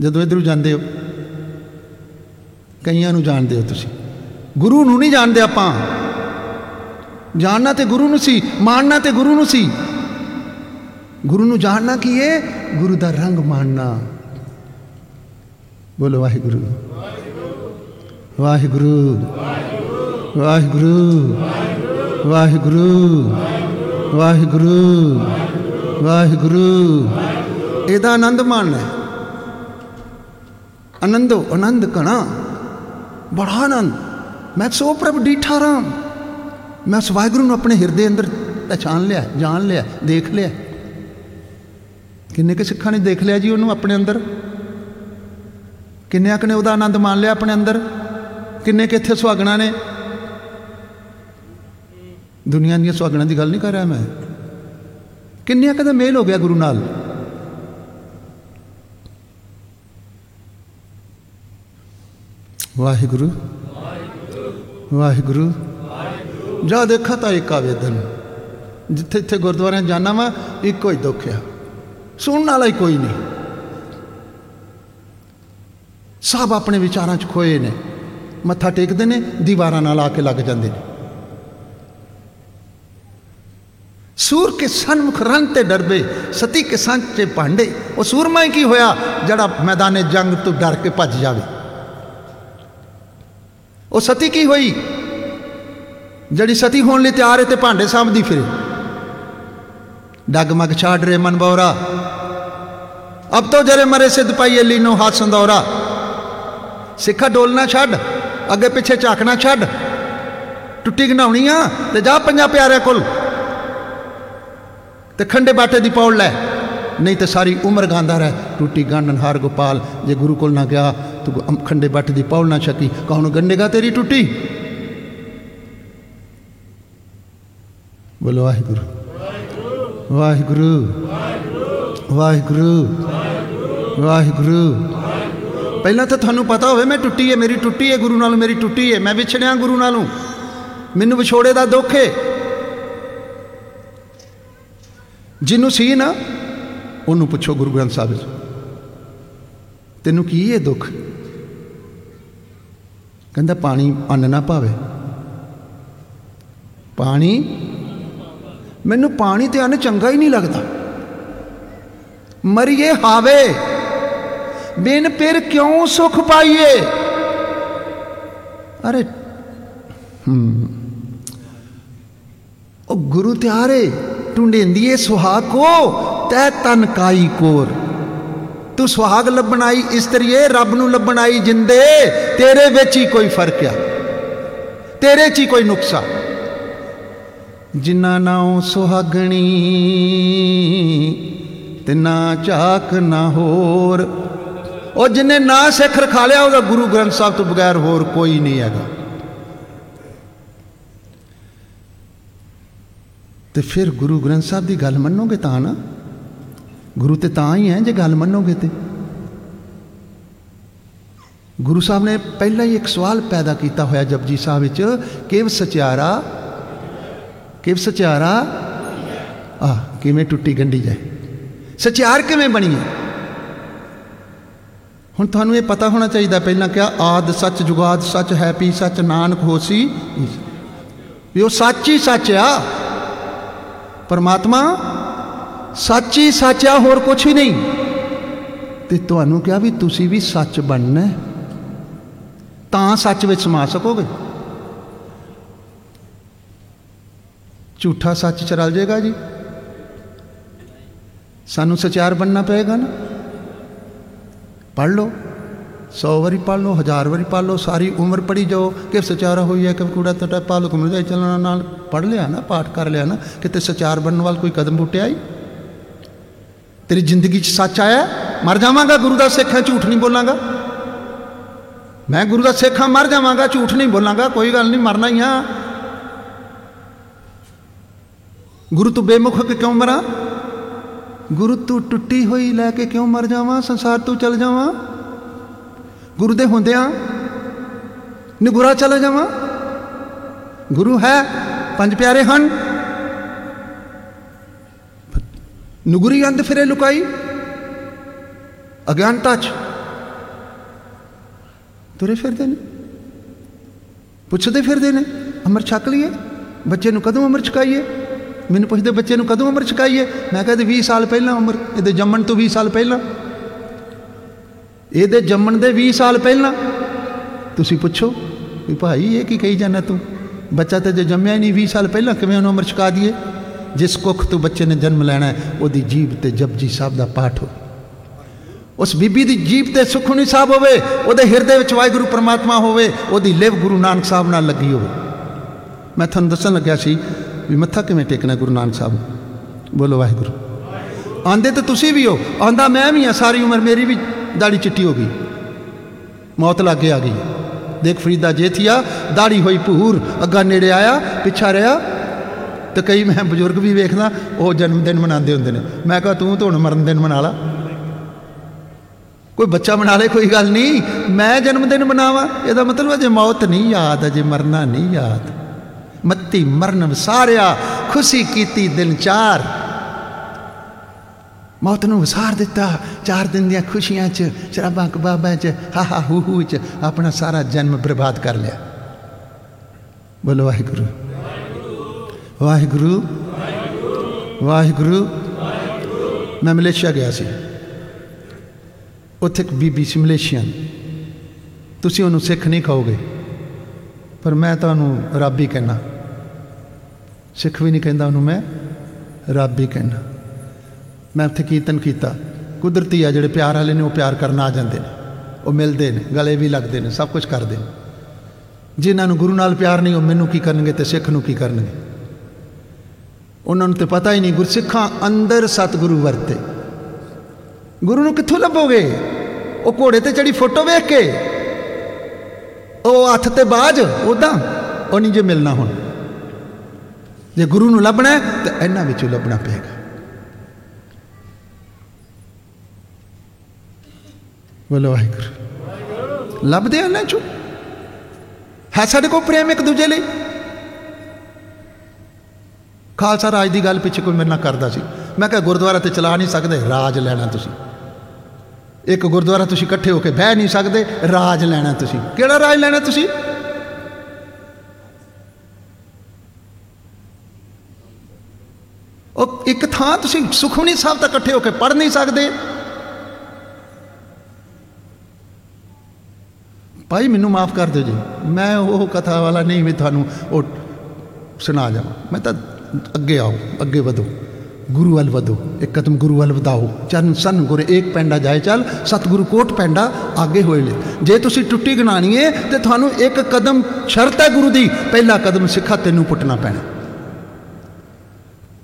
ਜਦੋਂ ਇਧਰੋਂ ਜਾਂਦੇ ਹੋ, ਕਈਆਂ ਨੂੰ ਜਾਣਦੇ ਹੋ ਤੁਸੀਂ। ਗੁਰੂ ਨੂੰ ਨਹੀਂ ਜਾਣਦੇ ਆਪਾਂ। ਜਾਣਨਾ ਤੇ ਗੁਰੂ ਨੂੰ ਸੀ ਮਾਨਣਾ ਤੇ ਗੁਰੂ ਨੂੰ ਸੀ। ਗੁਰੂ ਨੂੰ ਜਾਣਨਾ ਕੀ ਹੈ ਗੁਰੂ ਦਾ ਰੰਗ ਮਾਨਣਾ ਬੋਲੋ ਵਾਹਿਗੁਰੂ। ਵਾਹਿਗੁਰੂ। ਵਾਹਿਗੁਰੂ। ਵਾਹਿਗੁਰੂ। ਵਾਹਿਗੁਰੂ। ਵਾਹਿਗੁਰੂ। ਇਹਦਾ ਆਨੰਦ ਮਾਣਨਾ ਹੈ। ਆਨੰਦੋ ਆਨੰਦ ਕਣਾ। ਬੜਾ ਆਨੰਦ। ਮੈਂ ਸੋ ਪ੍ਰਭ ਡੀਠਾ ਰਾਮ। ਮੈਂ ਉਸ ਵਾਹਿਗੁਰੂ ਨੂੰ ਆਪਣੇ ਹਿਰਦੇ ਅੰਦਰ ਪਛਾਣ ਲਿਆ, ਜਾਣ ਲਿਆ, ਦੇਖ ਲਿਆ। ਕਿੰਨੇ ਕਿ ਸਿੱਖਾਂ ਨੇ ਦੇਖ ਲਿਆ ਜੀ ਉਹਨੂੰ ਆਪਣੇ ਅੰਦਰ? ਕਿੰਨਿਆਂ ਕੁ ਨੇ ਉਹਦਾ ਆਨੰਦ ਮਾਣ ਲਿਆ ਆਪਣੇ ਅੰਦਰ? ਕਿੰਨੇ ਕਿ ਇੱਥੇ ਸੁਹਾਗਣਾ ਨੇ? ਦੁਨੀਆ ਦੀਆਂ ਸੁਹਾਗਣਾ ਦੀ ਗੱਲ ਨਹੀਂ ਕਰ ਰਿਹਾ ਮੈਂ। ਕਿੰਨਿਆਂ ਕਦਾ ਮੇਲ ਹੋ ਗਿਆ ਗੁਰੂ ਨਾਲ? ਵਾਹਿਗੁਰੂ। ਵਾਹਿਗੁਰੂ। ਜਾ ਦੇਖਾ ਤਾਂ ਇੱਕ ਆਵੇਦਨ ਜਿੱਥੇ ਇੱਥੇ ਗੁਰਦੁਆਰਿਆਂ ਜਾਣਾ ਵਾ, ਇੱਕੋ ਹੀ ਦੁੱਖ ਆ। ਸੁਣਨ ਵਾਲਾ ਹੀ ਕੋਈ ਨਹੀਂ। ਸਭ ਆਪਣੇ ਵਿਚਾਰਾਂ 'ਚ ਖੋਏ ਨੇ। ਮੱਥਾ ਟੇਕਦੇ ਨੇ, ਦੀਵਾਰਾਂ ਨਾਲ ਆ ਕੇ ਲੱਗ ਜਾਂਦੇ ਨੇ। ਸੂਰ ਕੇ ਸਨਮੁਖ ਰਨ ਤੇ ਡਰਬੇ ਸਤੀ ਕੇ ਸਾਂਚੇ ਭਾਂਡੇ। ਉਹ ਸੂਰਮਾ ਹੀ ਕੀ ਹੋਇਆ? ਜਿਹੜਾ ਮੈਦਾਨੇ ਜੰਗ ਤੋਂ ਡਰ ਕੇ ਭੱਜ ਜਾਵੇ। ਉਹ ਸਤੀ ਕੀ ਹੋਈ? ਜਿਹੜੀ ਸਤੀ ਹੋਣ ਲਈ ਤਿਆਰ ਹੈ ਤੇ ਭਾਂਡੇ ਸਾਂਭਦੀ ਫਿਰੇ। ਡਗਮਗ ਛਾੜ ਰੇ ਮਨ ਬੌਰਾ। ਅਬ ਤੋ ਜਰੇ ਮਰੇ ਸਿੱਧ ਪਾਈਏ ਲੀਨੋ ਹਾਥ ਸੰਦੌਰਾ ਸਿੱਖਾ ਡੋਲਣਾ ਛੱਡ, ਅੱਗੇ ਪਿੱਛੇ ਝਾਕਣਾ ਛੱਡ। ਟੁੱਟੀ ਗਨਾਉਣੀ ਆ ਤੇ ਜਾ ਪੰਜਾਂ ਪਿਆਰਿਆਂ ਕੋਲ। ਤੇ ਖੰਡੇ ਬਾਟੇ ਦੀ ਪੌੜ ਲੈ। ਨਹੀਂ ਤੇ ਸਾਰੀ ਉਮਰ ਗਾਉਂਦਾ ਰਹਿ, ਟੁੱਟੀ ਗਾਂਡਨ ਹਾਰ ਗੋਪਾਲ, ਜੇ ਗੁਰੂ ਕੋਲ ਨਾ ਗਿਆ, ਤੂੰ ਖੰਡੇ ਬਾਟੇ ਦੀ ਪੌੜ ਨਾ ਛਕੀ, ਕੌਣ ਗੰਡੇਗਾ ਤੇਰੀ ਟੁੱਟੀ? ਬੋਲੋ ਵਾਹਿਗੁਰੂ। ਵਾਹਿਗੁਰੂ। ਵਾਹਿਗੁਰੂ। ਵਾਹਿਗੁਰੂ। ਪਹਿਲਾਂ ਤਾਂ ਤੁਹਾਨੂੰ ਪਤਾ ਹੋਵੇ, ਮੈਂ ਟੁੱਟੀ ਹੈ ਮੇਰੀ ਟੁੱਟੀ ਹੈ ਗੁਰੂ ਨਾਲੋਂ ਮੇਰੀ ਟੁੱਟੀ ਹੈ ਮੈਂ ਵਿਛੜਿਆ ਗੁਰੂ ਨਾਲੋਂ। ਮੈਨੂੰ ਵਿਛੋੜੇ ਦਾ ਦੁੱਖ ਹੈ ਜਿਹਨੂੰ ਸੀ ਨਾ, ਉਹਨੂੰ ਪੁੱਛੋ ਗੁਰੂ ਗ੍ਰੰਥ ਸਾਹਿਬ ਵਿੱਚ ਤੈਨੂੰ ਕੀ ਹੈ ਦੁੱਖ? ਕਹਿੰਦਾ, ਪਾਣੀ ਅੰਨ ਨਾ ਭਾਵੇ। ਪਾਣੀ ਮੈਨੂੰ ਪਾਣੀ ਤੇ ਅੰਨ ਚੰਗਾ ਹੀ ਨਹੀਂ ਲੱਗਦਾ। ਮਰੀਏ ਹਾਵੇ, ਬਿਨ ਫਿਰ ਕਿਉਂ ਸੁਖ ਪਾਈਏ? ਅਰੇ ਹਮ ਉਹ ਗੁਰੂ ਤਿਆਰੇ ਟੁੰਡੇਂਦੀਏ ਸੁਹਾਗ ਕੋ, ਤੈ ਤਨ ਕਾਈ ਕੋਰ। ਤੂੰ ਸੁਹਾਗ ਲੱਭਣ ਆਈ ਇਸਤਰੀਏ, ਰੱਬ ਨੂੰ ਲੱਭਣ ਆਈ ਜਿੰਦੇ, ਤੇਰੇ ਵਿੱਚ ਹੀ ਕੋਈ ਫ਼ਰਕ ਆ। ਤੇਰੇ 'ਚ ਹੀ ਕੋਈ ਨੁਕਸਾ। ਜਿਨ੍ਹਾਂ ਨਾਉ ਸੁਹਾਗਣੀ ਤੇ ਨਾ ਝਾਕ ਨਾ ਹੋਰ। ਉਹ ਜਿਨੇ ਨਾ ਸਿੱਖ ਰਖਾ ਲਿਆ, ਉਹਦਾ ਗੁਰੂ ਗ੍ਰੰਥ ਸਾਹਿਬ ਤੋਂ ਬਗੈਰ ਹੋਰ ਕੋਈ ਨਹੀਂ ਹੈਗਾ। ਤੇ ਫਿਰ ਗੁਰੂ ਗ੍ਰੰਥ ਸਾਹਿਬ ਦੀ ਗੱਲ ਮੰਨੋਗੇ ਤਾਂ ਨਾ? ਗੁਰੂ ਤੇ ਤਾਂ ਹੀ ਹੈ ਜੇ ਗੱਲ ਮੰਨੋਗੇ ਤੇ। ਗੁਰੂ ਸਾਹਿਬ ਨੇ ਪਹਿਲਾਂ ਹੀ ਇੱਕ ਸਵਾਲ ਪੈਦਾ ਕੀਤਾ ਹੋਇਆ ਜਪਜੀ ਸਾਹਿਬ ਵਿੱਚ, ਕਿਵ ਸਚਿਆਰਾ ਕਿਵ ਸਚਿਆਰਾ? ਆ ਕਿਵੇਂ ਟੁੱਟੀ ਗੰਢੀ ਜਾਏ। ਸਚਿਆਰ ਕਿਵੇਂ ਬਣੀ ਹੈ? ਹੁਣ ਤੁਹਾਨੂੰ ਇਹ ਪਤਾ ਹੋਣਾ ਚਾਹੀਦਾ, ਪਹਿਲਾਂ ਕਿਹਾ ਆਦ ਸੱਚ, ਜੁਗਾਦ ਸੱਚ, ਹੈ ਪੀ ਸੱਚ, ਨਾਨਕ ਹੋਸੀ ਵੀ ਉਹ ਸੱਚ ਹੀ ਸੱਚ ਆ। ਪਰਮਾਤਮਾ ਸੱਚ ਹੀ ਸੱਚ ਆ, ਹੋਰ ਕੁਝ ਹੀ ਨਹੀਂ। ਤੇ ਤੁਹਾਨੂੰ ਕਿਹਾ ਵੀ ਤੁਸੀਂ ਵੀ ਸੱਚ ਬਣਨਾ ਤਾਂ ਸੱਚ ਵਿੱਚ ਸਮਾ ਸਕੋਗੇ। ਝੂਠਾ ਸੱਚ ਚ ਰਲ ਜਾਏਗਾ ਜੀ। ਸਾਨੂੰ ਸਚਿਆਰ ਬਣਨਾ ਪਏਗਾ ਨਾ। ਪੜ੍ਹ ਲਓ। 100 ਵਾਰੀ ਪੜ੍ਹ ਲਓ, ਹਜ਼ਾਰ ਵਾਰੀ ਪੜ੍ਹ ਲਓ, ਸਾਰੀ ਉਮਰ ਪੜ੍ਹੀ ਜਾਓ ਕਿ ਸਚਾਰਾ ਹੋਈ ਹੈ ਕਿ ਕੂੜਾ ਟਟਾ ਪਾ ਲੋ ਕਮਲ ਜਾਈ ਚੱਲਣਾ ਨਾਲ ਪੜ੍ਹ ਲਿਆ ਨਾ, ਪਾਠ ਕਰ ਲਿਆ ਨਾ, ਕਿਤੇ ਸਚਾਰ ਬਣਨ ਵਾਲ ਕੋਈ ਕਦਮ ਪੁੱਟਿਆ ਹੀ ਤੇਰੀ ਜ਼ਿੰਦਗੀ 'ਚ ਸੱਚ ਆਇਆ? ਮਰ ਜਾਵਾਂਗਾ, ਗੁਰੂ ਦਾ ਸਿੱਖ ਹਾਂ ਝੂਠ ਨਹੀਂ ਬੋਲਾਂਗਾ। ਮੈਂ ਗੁਰੂ ਦਾ ਸਿੱਖ ਹਾਂ ਮਰ ਜਾਵਾਂਗਾ, ਝੂਠ ਨਹੀਂ ਬੋਲਾਂਗਾ, ਕੋਈ ਗੱਲ ਨਹੀਂ, ਮਰਨਾ ਹੀ ਆ। ਗੁਰੂ ਤੂੰ ਬੇਮੁਖ ਕਿਉਂ ਮਰਾਂ? ਗੁਰੂ ਤੂੰ ਟੁੱਟੀ ਹੋਈ ਲੈ ਕੇ ਕਿਉਂ ਮਰ ਜਾਵਾਂ? ਸੰਸਾਰ ਤੋਂ ਚਲ ਜਾਵਾਂ? ਗੁਰੂ ਦੇ ਹੁੰਦਿਆਂ ਨਿਗੁਰਾ ਚਲਾ ਜਾਵਾਂ? ਗੁਰੂ ਹੈ, ਪੰਜ ਪਿਆਰੇ ਹਨ। ਨੁਗਰੀ ਅੰਧ ਫਿਰੇ ਲੁਕਾਈ। ਅਗਿਆਨਤਾ ਚ ਤੁਰੇ ਫਿਰਦੇ ਨੇ। ਪੁੱਛਦੇ ਫਿਰਦੇ ਨੇ, ਅਮਰ ਛਕ ਲਈਏ? ਬੱਚੇ ਨੂੰ ਕਦੋਂ ਅਮਰ ਛਕਾਈਏ? ਮੈਨੂੰ ਪੁੱਛਦੇ ਬੱਚੇ ਨੂੰ ਕਦੋਂ ਉਮਰ ਛਕਾਈਏ? ਮੈਂ ਕਹਿੰਦੇ 20 ਸਾਲ ਪਹਿਲਾਂ ਉਮਰ, ਇਹਦੇ ਜੰਮਣ ਤੋਂ 20 ਸਾਲ ਪਹਿਲਾਂ। ਇਹਦੇ ਜੰਮਣ ਦੇ 20 ਸਾਲ ਪਹਿਲਾਂ? ਤੁਸੀਂ ਪੁੱਛੋ, ਵੀ ਭਾਈ, ਇਹ ਕੀ ਕਹੀ ਜਾਂਦਾ ਤੂੰ? ਬੱਚਾ ਤੇ ਜੇ ਜੰਮਿਆ ਹੀ ਨਹੀਂ 20 ਸਾਲ ਪਹਿਲਾਂ, ਕਿਵੇਂ ਉਹਨੂੰ ਉਮਰ ਛਕਾ ਦਈਏ? ਜਿਸ ਕੁੱਖ ਤੋਂ ਬੱਚੇ ਨੇ ਜਨਮ ਲੈਣਾ ਹੈ, ਉਹਦੀ ਜੀਬ ਤੇ ਜਪਜੀ ਸਾਹਿਬ ਦਾ ਪਾਠ ਹੋ ਉਸ ਬੀਬੀ ਦੀ ਜੀਬ ਤੇ ਸੁਖਣੀ ਸਾਹਿਬ ਹੋਵੇ, ਉਹਦੇ ਹਿਰਦੇ ਵਿੱਚ ਵਾਹਿਗੁਰੂ ਪ੍ਰਮਾਤਮਾ ਹੋਵੇ, ਉਹਦੀ ਲਿਵ ਗੁਰੂ ਨਾਨਕ ਸਾਹਿਬ ਨਾਲ ਲੱਗੀ ਹੋਵੇ। ਮੈਂ ਤੁਹਾਨੂੰ ਦੱਸਣ ਲੱਗਿਆ ਸੀ ਵੀ ਮੱਥਾ ਕਿਵੇਂ ਟੇਕਣਾ ਗੁਰੂ ਨਾਨਕ ਸਾਹਿਬ? ਨੂੰ ਬੋਲੋ ਵਾਹਿਗੁਰੂ। ਆਂਦੇ ਤਾਂ ਤੁਸੀਂ ਵੀ ਹੋ। ਆਂਦਾ ਮੈਂ ਵੀ ਆ ਸਾਰੀ ਉਮਰ ਮੇਰੀ ਵੀ ਦਾੜੀ ਚਿੱਟੀ ਹੋ ਗਈ। ਮੌਤ ਲੱਗੇ ਆ ਗਈ। ਦੇਖ ਫਰੀਦਾ ਜੇਥੀਆ ਦਾੜੀ ਹੋਈ ਭੂਰ, ਅੱਗਾ ਨੇੜੇ ਆਇਆ, ਪਿੱਛਾ ਰਿਹਾ। ਤੇ ਕਈ ਮੈਂ ਬਜ਼ੁਰਗ ਵੀ ਵੇਖਦਾ, ਉਹ ਜਨਮ ਦਿਨ ਮਨਾਉਂਦੇ ਹੁੰਦੇ ਨੇ। ਮੈਂ ਕਹਾ, ਤੂੰ ਤਾਂ ਹੁਣ ਮਰਨ ਦਿਨ ਮਨਾ ਲਾ। ਕੋਈ ਬੱਚਾ ਮਨਾ ਲੇ, ਕੋਈ ਗੱਲ ਨਹੀਂ। ਮੈਂ ਜਨਮ ਦਿਨ ਮਨਾਵਾਂ। ਇਹਦਾ ਮਤਲਬ ਅਜੇ ਮੌਤ ਨਹੀਂ ਯਾਦ, ਅਜੇ ਮਰਨਾ ਨਹੀਂ ਯਾਦ। ਮੱਤੀ ਮਰਨ ਵਸਾਰਿਆ, ਖੁਸ਼ੀ ਕੀਤੀ ਦਿਨ ਚਾਰ। ਮੌਤ ਨੂੰ ਵਸਾਰ ਦਿੱਤਾ, ਚਾਰ ਦਿਨ ਦੀਆਂ ਖੁਸ਼ੀਆਂ 'ਚ, ਸ਼ਰਾਬਾਂ ਕਬਾਬਾਂ 'ਚ, ਹਾ ਹਾ ਹੂ ਹੂ 'ਚ ਆਪਣਾ ਸਾਰਾ ਜਨਮ ਬਰਬਾਦ ਕਰ ਲਿਆ। ਬੋਲੋ ਵਾਹਿਗੁਰੂ। ਵਾਹਿਗੁਰੂ। ਵਾਹਿਗੁਰੂ। ਮੈਂ ਮਲੇਸ਼ੀਆ ਗਿਆ ਸੀ। ਉੱਥੇ ਇੱਕ ਬੀਬੀ ਸੀ ਮਲੇਸ਼ੀਅਨ ਤੁਸੀਂ ਉਹਨੂੰ ਸਿੱਖ ਨਹੀਂ ਕਹੋਗੇ, ਪਰ ਮੈਂ ਤੁਹਾਨੂੰ ਰੱਬ ਹੀ ਕਹਿਣਾ ਸਿੱਖ ਵੀ ਨਹੀਂ ਕਹਿੰਦਾ ਉਹਨੂੰ ਮੈਂ, ਰੱਬ ਹੀ ਕਹਿਣਾ ਮੈਂ ਉੱਥੇ ਕੀਰਤਨ ਕੀਤਾ। ਕੁਦਰਤੀ ਆ ਜਿਹੜੇ ਪਿਆਰ ਵਾਲੇ ਨੇ, ਉਹ ਪਿਆਰ ਕਰਨ ਆ ਜਾਂਦੇ ਨੇ। ਉਹ ਮਿਲਦੇ ਨੇ, ਗਲੇ ਵੀ ਲੱਗਦੇ ਨੇ, ਸਭ ਕੁਝ ਕਰਦੇ ਨੇ। ਜਿਨ੍ਹਾਂ ਨੂੰ ਗੁਰੂ ਨਾਲ ਪਿਆਰ ਨਹੀਂ, ਉਹ ਮੈਨੂੰ ਕੀ ਕਰਨਗੇ ਤੇ ਸਿੱਖ ਨੂੰ ਕੀ ਕਰਨਗੇ? ਉਹਨਾਂ ਨੂੰ ਤੇ ਪਤਾ ਹੀ ਨਹੀਂ, ਗੁਰਸਿੱਖਾਂ ਅੰਦਰ ਸਤਿਗੁਰੂ ਵਰਤੇ। ਗੁਰੂ ਨੂੰ ਕਿੱਥੋਂ ਲੱਭੋਗੇ? ਉਹ ਘੋੜੇ ਤੇ ਚੜੀ ਫੋਟੋ ਵੇਖ ਕੇ। ਉਹ ਹੱਥ ਤੇ ਬਾਜ ਉਦਾਂ ਉਹ ਨਹੀਂ ਜੇ ਮਿਲਣਾ ਹੁਣ। ਜੇ ਗੁਰੂ ਨੂੰ ਲੱਭਣਾ ਤੇ ਇਹਨਾਂ ਵਿੱਚੋਂ ਲੱਭਣਾ ਪਏਗਾ। ਬੋਲੋ ਵਾਹਿਗੁਰੂ। ਲੱਭਦੇ ਆ ਨਾ ਚੋ? ਹੈ ਸਾਡੇ ਕੋਲ ਪ੍ਰੇਮ ਇੱਕ ਦੂਜੇ ਲਈ? ਖਾਲਸਾ ਰਾਜ ਦੀ ਗੱਲ ਪਿੱਛੇ ਕੋਈ ਮੇਰੇ ਨਾਲ ਕਰਦਾ ਸੀ। ਮੈਂ ਕਿਹਾ, ਗੁਰਦੁਆਰਾ ਤੇ ਚਲਾ ਨਹੀਂ ਸਕਦੇ, ਰਾਜ ਲੈਣਾ ਤੁਸੀਂ। ਇੱਕ ਗੁਰਦੁਆਰਾ ਤੁਸੀਂ ਇਕੱਠੇ ਹੋ ਕੇ ਬਹਿ ਨਹੀਂ ਸਕਦੇ, ਰਾਜ ਲੈਣਾ ਤੁਸੀਂ। ਕਿਹੜਾ ਰਾਜ ਲੈਣਾ ਤੁਸੀਂ? ਉਹ ਇੱਕ ਥਾਂ ਤੁਸੀਂ ਸੁਖਮਨੀ ਸਾਹਿਬ ਤੱਕ ਇਕੱਠੇ ਹੋ ਕੇ ਪੜ ਨਹੀਂ ਸਕਦੇ। ਭਾਈ ਮੈਨੂੰ ਮਾਫ ਕਰ ਦਿਓ ਜੀ, ਮੈਂ ਉਹ ਕਥਾ ਵਾਲਾ ਨਹੀਂ ਵੀ ਤੁਹਾਨੂੰ ਉਹ ਸੁਣਾ ਜਾਵਾਂ। ਮੈਂ ਤਾਂ ਅੱਗੇ ਆਓ, ਅੱਗੇ ਵਧੋ। ਗੁਰੂ ਵੱਲ ਵਧੋ, ਇੱਕ ਕਦਮ ਗੁਰੂ ਵੱਲ ਵਧਾਓ। ਚਰਨ ਸੰਨ ਗੁਰ ਇੱਕ ਪੈਂਡਾ ਜਾਏ ਚੱਲ, ਸਤਿਗੁਰੂ ਕੋਟ ਪੈਂਡਾ ਅੱਗੇ ਹੋਏ ਲੈ। ਜੇ ਤੁਸੀਂ ਟੁੱਟੀ ਗਣਾਣੀ ਹੈ ਤੇ ਤੁਹਾਨੂੰ ਇੱਕ ਕਦਮ ਸ਼ਰਤ ਹੈ ਗੁਰੂ ਦੀ, ਪਹਿਲਾ ਕਦਮ ਸਿੱਖਾ ਤੈਨੂੰ ਪੁੱਟਣਾ ਪੈਣਾ।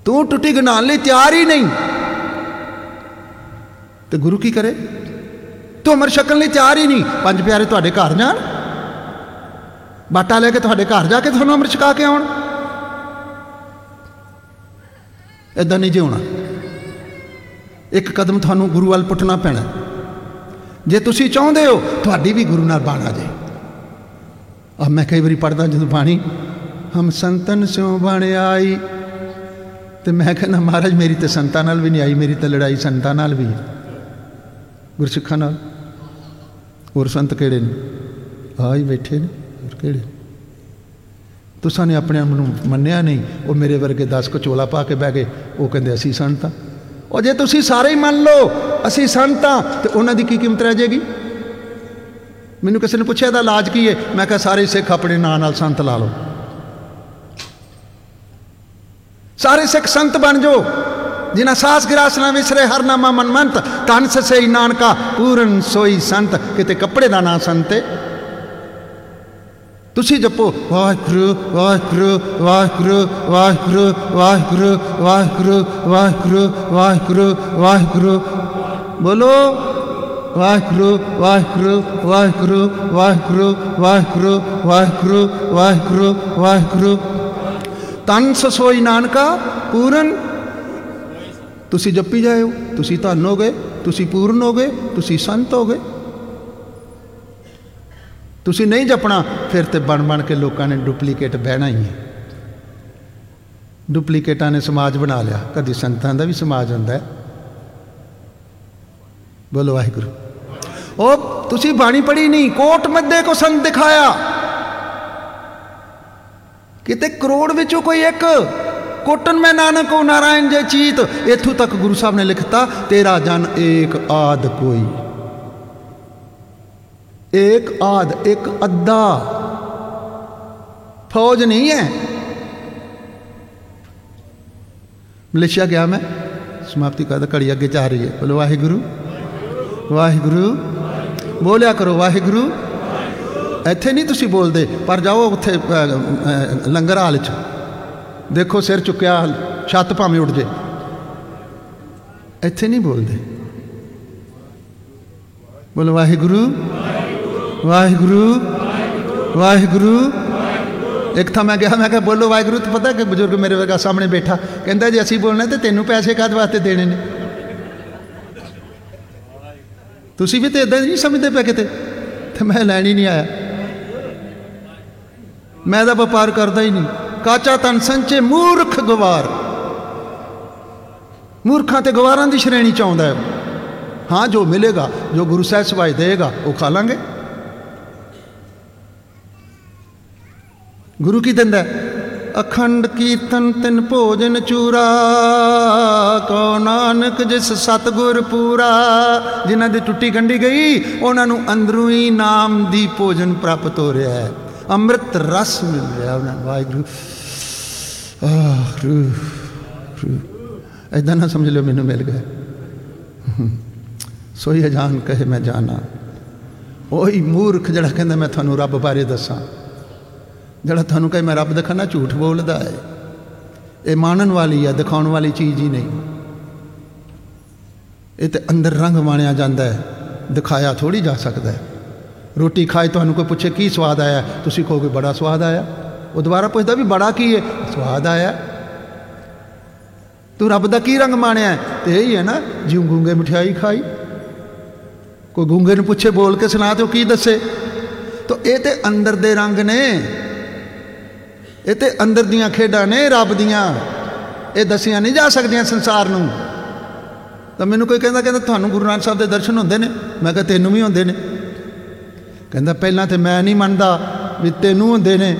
ਤੂੰ ਟੁੱਟੀ ਗਣਾਉਣ ਲਈ ਤਿਆਰ ਹੀ ਨਹੀਂ। ਤੇ ਗੁਰੂ ਕੀ ਕਰੇ? ਤੂੰ ਅਮਰ ਛਕਣ ਲਈ ਤਿਆਰ ਹੀ ਨਹੀਂ। ਪੰਜ ਪਿਆਰੇ ਤੁਹਾਡੇ ਘਰ ਜਾਣ। ਬਾਟਾ ਲੈ ਕੇ ਤੁਹਾਡੇ ਘਰ ਜਾ ਕੇ ਤੁਹਾਨੂੰ ਅਮਰ ਛਕਾ ਕੇ ਆਉਣ। ਇਦਾਂ ਨਹੀਂ ਜਿਉਣਾ। ਇੱਕ ਕਦਮ ਤੁਹਾਨੂੰ ਗੁਰੂ ਵੱਲ ਪੁੱਟਣਾ ਪੈਣਾ। ਜੇ ਤੁਸੀਂ ਚਾਹੁੰਦੇ ਹੋ, ਤੁਹਾਡੀ ਵੀ ਗੁਰੂ ਨਾਲ ਬਾਣ ਆ ਜਾਏ। ਆ ਮੈਂ ਕਈ ਵਾਰੀ ਪੜਦਾ ਜਦੋਂ ਬਾਣੀ, ਹਮ ਸੰਤਨ ਸਿਉ ਬਣ ਆਈ ਤੇ ਮੈਂ ਕਹਿੰਦਾ, ਮਹਾਰਾਜ, ਮੇਰੀ ਤੇ ਸੰਤਾਂ ਨਾਲ ਵੀ ਨਹੀਂ ਆਈ, ਮੇਰੀ ਤਾਂ ਲੜਾਈ ਸੰਤਾਂ ਨਾਲ ਵੀ ਹੈ। ਗੁਰਸਿੱਖਾਂ ਨਾਲ। ਹੋਰ ਸੰਤ ਕਿਹੜੇ ਨੇ? ਆ ਹੀ ਬੈਠੇ ਨੇ, ਹੋਰ ਕਿਹੜੇ? ਤੁਸਾਂ ਨੇ ਆਪਣੇ ਆਪ ਨੂੰ ਮੰਨਿਆ ਨਹੀਂ, ਉਹ ਮੇਰੇ ਵਰਗੇ 10 ਕਚੋਲਾ ਪਾ ਕੇ ਬਹਿ ਗਏ। ਉਹ ਕਹਿੰਦੇ, ਅਸੀਂ ਸੰਤ। ਹਾਂ ਉਹ ਜੇ ਤੁਸੀਂ ਸਾਰੇ ਹੀ ਮੰਨ ਲਓ, ਅਸੀਂ ਸੰਤ ਹਾਂ ਤੇ ਉਹਨਾਂ ਦੀ ਕੀ ਕੀਮਤ ਰਹਿ ਜਾਏਗੀ? ਮੈਨੂੰ ਕਿਸੇ ਨੇ ਪੁੱਛਿਆ, ਇਹਦਾ ਇਲਾਜ ਕੀ ਹੈ ਮੈਂ ਕਿਹਾ, ਸਾਰੇ ਸਿੱਖ ਆਪਣੇ ਨਾਂ ਨਾਲ ਸੰਤ ਲਾ ਲਓ। ਸਾਰੇ ਸਿੱਖ ਸੰਤ ਬਣ ਜਾਓ ਜਿਨਾ ਸਾਸ ਗਿਰਾਸ ਨਾ ਵਿਸਰੇ ਹਰ ਨਾਮਾ ਮਨਮੰਤ ਤਨ ਸਸੇ ਨਾਨਕਾ ਪੂਰਨ ਸੋਈ ਸੰਤ ਕਿਤੇ ਕੱਪੜੇ ਦਾ ਨਾਂ ਸੰਤ ਤੁਸੀਂ ਜਪੋ ਵਾਹਿਗੁਰੂ ਵਾਹਿਗੁਰੂ ਵਾਹਿਗੁਰੂ ਵਾਹਿਗੁਰੂ ਵਾਹਿਗੁਰੂ ਵਾਹਿਗੁਰੂ ਵਾਹਿਗੁਰੂ ਵਾਹਿਗੁਰੂ ਵਾਹਿਗੁਰੂ ਬੋਲੋ ਵਾਹਿਗੁਰੂ ਵਾਹਿਗੁਰੂ ਵਾਹਿਗੁਰੂ ਵਾਹਿਗੁਰੂ ਵਾਹਿਗੁਰੂ ਵਾਹਿਗੁਰੂ ਵਾਹਿਗੁਰੂ ਵਾਹਿਗੁਰੂ ਤਨ ਸੋਈ ਨਾਨਕਾ, ਪੂਰਨ। ਤੁਸੀਂ ਜਪੀ ਜਾਇਓ, ਤੁਸੀਂ ਧੰਨ ਹੋ ਗਏ ਤੁਸੀਂ ਪੂਰਨ ਹੋ ਗਏ ਤੁਸੀਂ ਸੰਤ ਹੋ ਗਏ ਤੁਸੀਂ ਨਹੀਂ ਜਪਣਾ, ਫਿਰ ਤੇ ਬਣ ਬਣ ਕੇ ਲੋਕਾਂ ਨੇ ਡੁਪਲੀਕੇਟ ਬਹਿਣਾ ਹੀ ਹੈ। ਡੁਪਲੀਕੇਟਾਂ ਨੇ ਸਮਾਜ ਬਣਾ ਲਿਆ, ਕਦੀ ਸੰਤਾਂ ਦਾ ਵੀ ਸਮਾਜ ਹੁੰਦਾ ਹੈ। ਬੋਲੋ ਵਾਹਿਗੁਰੂ। ਉਹ, ਤੁਸੀਂ ਬਾਣੀ ਪੜੀ ਨਹੀਂ, ਕੋਟ ਮੱਦੇ ਕੋ ਸੰਤ ਦਿਖਾਇਆ। ਕਿਤੇ ਕਰੋੜ ਵਿੱਚੋਂ ਕੋਈ ਇੱਕ ਕੋਟਨ ਮੈਂ ਨਾਨਕ ਉਹ ਨਾਰਾਇਣ ਜੇ ਚੀਤ, ਇਥੋਂ ਤੱਕ ਗੁਰੂ ਸਾਹਿਬ ਨੇ ਲਿਖਤਾ, ਤੇਰਾ ਜਨ ਏਕ ਆਦ ਕੋਈ। ਏਕ ਆਦ, ਇੱਕ ਅੱਧਾ। ਫੌਜ ਨਹੀਂ ਹੈ। ਮਲੇਸ਼ੀਆ ਗਿਆ ਮੈਂ, ਸਮਾਪਤੀ ਕਰਦਾ, ਘੜੀ ਅੱਗੇ ਜਾ ਰਹੀ ਹੈ। ਬੋਲੋ ਵਾਹਿਗੁਰੂ ਵਾਹਿਗੁਰੂ, ਬੋਲਿਆ ਕਰੋ ਵਾਹਿਗੁਰੂ। ਇੱਥੇ ਨਹੀਂ ਤੁਸੀਂ ਬੋਲਦੇ, ਪਰ ਜਾਓ ਉੱਥੇ ਲੰਗਰ ਹਾਲ 'ਚ। ਦੇਖੋ ਸਿਰ ਚੁੱਕਿਆ, ਛੱਤ ਭਾਵੇਂ ਉੱਡ ਜੇ। ਇੱਥੇ ਨਹੀਂ ਬੋਲਦੇ। ਬੋਲੋ, ਵਾਹਿਗੁਰੂ। ਵਾਹਿਗੁਰੂ। ਵਾਹਿਗੁਰੂ। ਇੱਕ ਤਾਂ ਮੈਂ ਕਿਹਾ ਮੈਂ ਕਿਹਾ, ਬੋਲੋ, ਵਾਹਿਗੁਰੂ, ਤੇ ਪਤਾ ਕਿ ਬਜ਼ੁਰਗ ਮੇਰੇ ਵਰਗਾ ਸਾਹਮਣੇ ਬੈਠਾ। ਕਹਿੰਦਾ, ਜੇ ਅਸੀਂ ਬੋਲਣਾ, ਤੇ ਤੈਨੂੰ ਪੈਸੇ ਕਾਦ ਵਾਸਤੇ ਦੇਣੇ ਨੇ? ਤੁਸੀਂ ਵੀ ਤੇ ਇਦਾਂ ਨਹੀਂ ਸਮਝਦੇ ਪਏ ਕਿਤੇ? ਤੇ ਮੈਂ ਲੈਣ ਹੀ ਨਹੀਂ ਆਇਆ। ਮੈਂ ਤਾਂ ਵਪਾਰ ਕਰਦਾ ਹੀ ਨਹੀਂ। ਕਾਚਾ ਤਨ ਸੰਚੇ ਮੂਰਖ ਗਵਾਰ। ਮੂਰਖਾਂ ਤੇ ਗਵਾਰਾਂ ਦੀ ਸ਼੍ਰੇਣੀ ਚ ਆਉਂਦਾ ਹੈ। ਹਾਂ, ਜੋ ਮਿਲੇਗਾ, ਜੋ ਗੁਰੂ ਸਾਹਿਬ ਸਵਾਈ ਦੇਗਾ ਉਹ ਖਾ ਲਾਂਗੇ। ਗੁਰੂ ਕੀ ਦਿੰਦਾ ਅਖੰਡ ਕੀਰਤਨ ਤਿੰਨ ਭੋਜਨ ਚੂਰਾ। ਕੋ ਨਾਨਕ ਜਿਸ ਸਤਗੁਰ ਪੂਰਾ। ਜਿਨ੍ਹਾਂ ਦੀ ਟੁੱਟੀ ਗੰਢੀ ਗਈ, ਉਹਨਾਂ ਨੂੰ ਅੰਦਰੋਂ ਹੀ ਨਾਮ ਦੀ ਭੋਜਨ ਪ੍ਰਾਪਤ ਹੋ ਰਿਹਾ ਹੈ। ਅੰਮ੍ਰਿਤ ਰਸ ਮਿਲ ਰਿਹਾ ਉਹਨਾਂ ਵਾਹਿਗੁਰੂ। ਆਹ ਰੂ ਐਦਾਂ ਨਾ ਸਮਝ ਲਿਓ, ਮੈਨੂੰ ਮਿਲ ਗਿਆ। ਸੋਈ ਜਾਣ ਕਹੇ ਮੈਂ ਜਾਣਾ। ਉਹੀ ਮੂਰਖ ਜਿਹੜਾ ਕਹਿੰਦਾ, ਮੈਂ ਤੁਹਾਨੂੰ ਰੱਬ ਬਾਰੇ ਦੱਸਾਂ। ਜਿਹੜਾ ਤੁਹਾਨੂੰ ਕਹੇ, ਮੈਂ ਰੱਬ ਦਿਖਾਣਾ, ਝੂਠ ਬੋਲਦਾ ਹੈ ਇਹ ਮਾਨਣ ਵਾਲੀ ਹੈ ਦਿਖਾਉਣ ਵਾਲੀ ਚੀਜ਼ ਹੀ ਨਹੀਂ। ਇਹ ਤੇ ਅੰਦਰ ਰੰਗ ਮਾਣਿਆ ਜਾਂਦਾ ਹੈ ਦਿਖਾਇਆ ਥੋੜੀ ਜਾ ਸਕਦਾ ਹੈ ਰੋਟੀ ਖਾਏ ਤੁਹਾਨੂੰ ਕੋਈ ਪੁੱਛੇ ਕੀ ਸਵਾਦ ਆਇਆ? ਤੁਸੀਂ ਕਹੋਗੇ ਬੜਾ ਸਵਾਦ ਆਇਆ। ਉਹ ਦੁਬਾਰਾ ਪੁੱਛਦਾ ਵੀ ਬੜਾ ਕੀ ਹੈ? ਸਵਾਦ ਆਇਆ। ਤੂੰ ਰੱਬ ਦਾ ਕੀ ਰੰਗ ਮਾਣਿਆ? ਤੇ ਇਹ ਹੀ ਹੈ ਨਾ, ਜਿਉਂ ਗੂੰਗੇ ਮਠਿਆਈ ਖਾਈ। ਕੋਈ ਗੂੰਗੇ ਨੂੰ ਪੁੱਛੇ ਬੋਲ ਕੇ ਸੁਣਾ ਤੇ ਉਹ ਕੀ ਦੱਸੇ? ਤਾਂ ਇਹ ਤੇ ਅੰਦਰ ਦੇ ਰੰਗ ਨੇ। ਇਹ ਤੇ ਅੰਦਰ ਦੀਆਂ ਖੇਡਾਂ ਨੇ, ਰੱਬ ਦੀਆਂ। ਇਹ ਦਸੀਆਂ ਨਹੀਂ ਜਾ ਸਕਦੀਆਂ ਸੰਸਾਰ ਨੂੰ। ਤਾਂ ਮੈਨੂੰ ਕੋਈ ਕਹਿੰਦਾ ਕਹਿੰਦਾ ਤੁਹਾਨੂੰ ਗੁਰੂ ਨਾਨਕ ਸਾਹਿਬ ਦੇ ਦਰਸ਼ਨ ਹੁੰਦੇ ਨੇ। ਮੈਂ ਕਿਹਾ, ਤੈਨੂੰ ਵੀ ਹੁੰਦੇ ਨੇ। ਕਹਿੰਦਾ, ਪਹਿਲਾਂ ਤੇ ਮੈਂ ਨਹੀਂ ਮੰਨਦਾ ਵੀ ਤੈਨੂੰ ਹੁੰਦੇ ਨੇ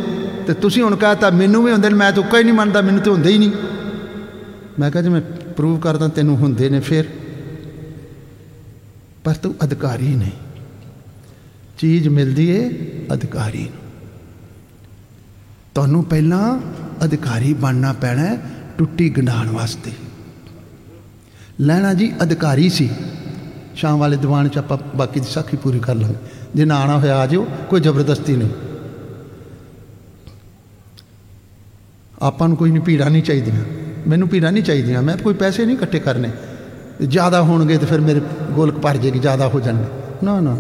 ਤੇ ਤੁਸੀਂ ਹੁਣ ਕਹਤਾ, ਮੈਨੂੰ ਵੀ ਹੁੰਦੇ ਨੇ, ਮੈਂ ਤਾਂ ਕੋਈ ਨਹੀਂ ਮੰਨਦਾ, ਮੈਨੂੰ ਤੇ ਹੁੰਦੇ ਹੀ ਨਹੀਂ। ਮੈਂ ਕਿਹਾ, ਜੇ ਮੈਂ ਪ੍ਰੂਵ ਕਰਦਾ ਤੈਨੂੰ ਹੁੰਦੇ ਨੇ ਫਿਰ? ਪਰ ਤੂੰ ਅਧਿਕਾਰੀ ਨਹੀਂ। ਚੀਜ਼ ਮਿਲਦੀ ਏ ਅਧਿਕਾਰੀ ਨੂੰ। ਤੁਹਾਨੂੰ ਪਹਿਲਾਂ ਅਧਿਕਾਰੀ ਬਣਨਾ ਪੈਣਾ ਟੁੱਟੀ ਗੰਢਾਣ ਵਾਸਤੇ। ਲੈਣਾ ਜੀ ਅਧਿਕਾਰੀ ਸੀ। ਸ਼ਾਮ ਵਾਲੇ ਦੀਵਾਨ 'ਚ ਆਪਾਂ ਬਾਕੀ ਦੀ ਸਾਖੀ ਪੂਰੀ ਕਰ ਲਾਂਗੇ। ਜੇ ਨਾ ਆਣਾ ਹੋਇਆ ਆ ਜਿਓ, ਕੋਈ ਜ਼ਬਰਦਸਤੀ ਨਹੀਂ। ਆਪਾਂ ਨੂੰ ਕੋਈ ਨਹੀਂ, ਭੀੜਾ ਨਹੀਂ ਚਾਹੀਦੀਆਂ। ਮੈਨੂੰ ਭੀੜਾ ਨਹੀਂ ਚਾਹੀਦੀਆਂ, ਮੈਂ ਕੋਈ ਪੈਸੇ ਨਹੀਂ ਇਕੱਠੇ ਕਰਨੇ। ਜ਼ਿਆਦਾ ਹੋਣਗੇ ਤੇ ਫਿਰ ਮੇਰੇ ਗੋਲਕ ਭਰ ਜੇਗੀ ਜ਼ਿਆਦਾ ਹੋ ਜਾਣਗੇ। ਨਾ ਨਾ।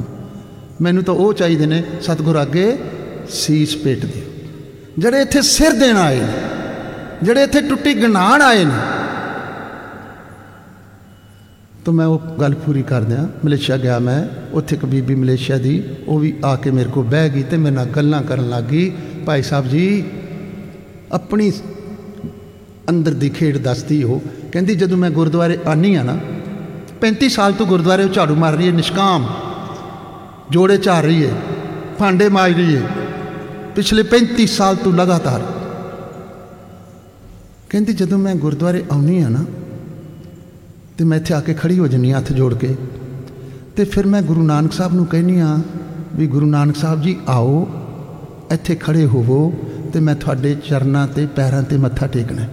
ਮੈਨੂੰ ਤਾਂ ਉਹ ਚਾਹੀਦੇ ਨੇ, ਸਤਗੁਰ ਅੱਗੇ ਸੀਸ ਪੇਟ ਦੇ। ਜਿਹੜੇ ਇੱਥੇ ਸਿਰ ਦੇਣ ਆਏ ਨੇ, ਜਿਹੜੇ ਇੱਥੇ ਟੁੱਟੀ ਗਨਾਣ ਆਏ ਨੇ ਤਾਂ ਮੈਂ ਉਹ ਗੱਲ ਪੂਰੀ ਕਰ ਦਿਆਂ ਮਲੇਸ਼ੀਆ ਗਿਆ ਮੈਂ, ਉੱਥੇ ਇੱਕ ਬੀਬੀ ਮਲੇਸ਼ੀਆ ਦੀ, ਉਹ ਵੀ ਆ ਕੇ ਮੇਰੇ ਕੋਲ ਬਹਿ ਗਈ ਤੇ ਮੇਰੇ ਨਾਲ ਗੱਲਾਂ ਕਰਨ ਲੱਗੀ ਭਾਈ ਸਾਹਿਬ ਜੀ, ਆਪਣੀ ਅੰਦਰ ਦੀ ਖੇਡ ਦੱਸਦੀ ਉਹ, ਕਹਿੰਦੀ ਜਦੋਂ ਮੈਂ ਗੁਰਦੁਆਰੇ ਆਨੀ ਆ ਨਾ 35 ਸਾਲ ਤੋਂ ਗੁਰਦੁਆਰੇ ਝਾੜੂ ਮਾਰ ਰਹੀ ਹੈ, ਨਿਸ਼ਕਾਮ, ਜੋੜੇ ਝਾੜ ਰਹੀ ਹੈ, ਭਾਂਡੇ ਮਾਜ ਰਹੀ ਹੈ। ਪਿਛਲੇ 35 ਸਾਲ ਤੋਂ ਲਗਾਤਾਰ। ਕਹਿੰਦੀ ਜਦੋਂ ਮੈਂ ਗੁਰਦੁਆਰੇ ਆਉਣੀ ਆ ਨਾ ਤੇ ਮੈਂ ਇੱਥੇ ਆ ਕੇ ਖੜੀ ਹੋ ਜੰਨੀ ਹੱਥ ਜੋੜ ਕੇ। ਤੇ ਫਿਰ ਮੈਂ ਗੁਰੂ ਨਾਨਕ ਸਾਹਿਬ ਨੂੰ ਕਹਿਨੀ ਆ ਵੀ ਗੁਰੂ ਨਾਨਕ ਸਾਹਿਬ ਜੀ ਆਓ, ਇੱਥੇ ਖੜੇ ਹੋਵੋ ਤੇ ਮੈਂ ਤੁਹਾਡੇ ਚਰਨਾਂ ਤੇ ਪੈਰਾਂ ਤੇ ਮੱਥਾ ਟੇਕਣਾ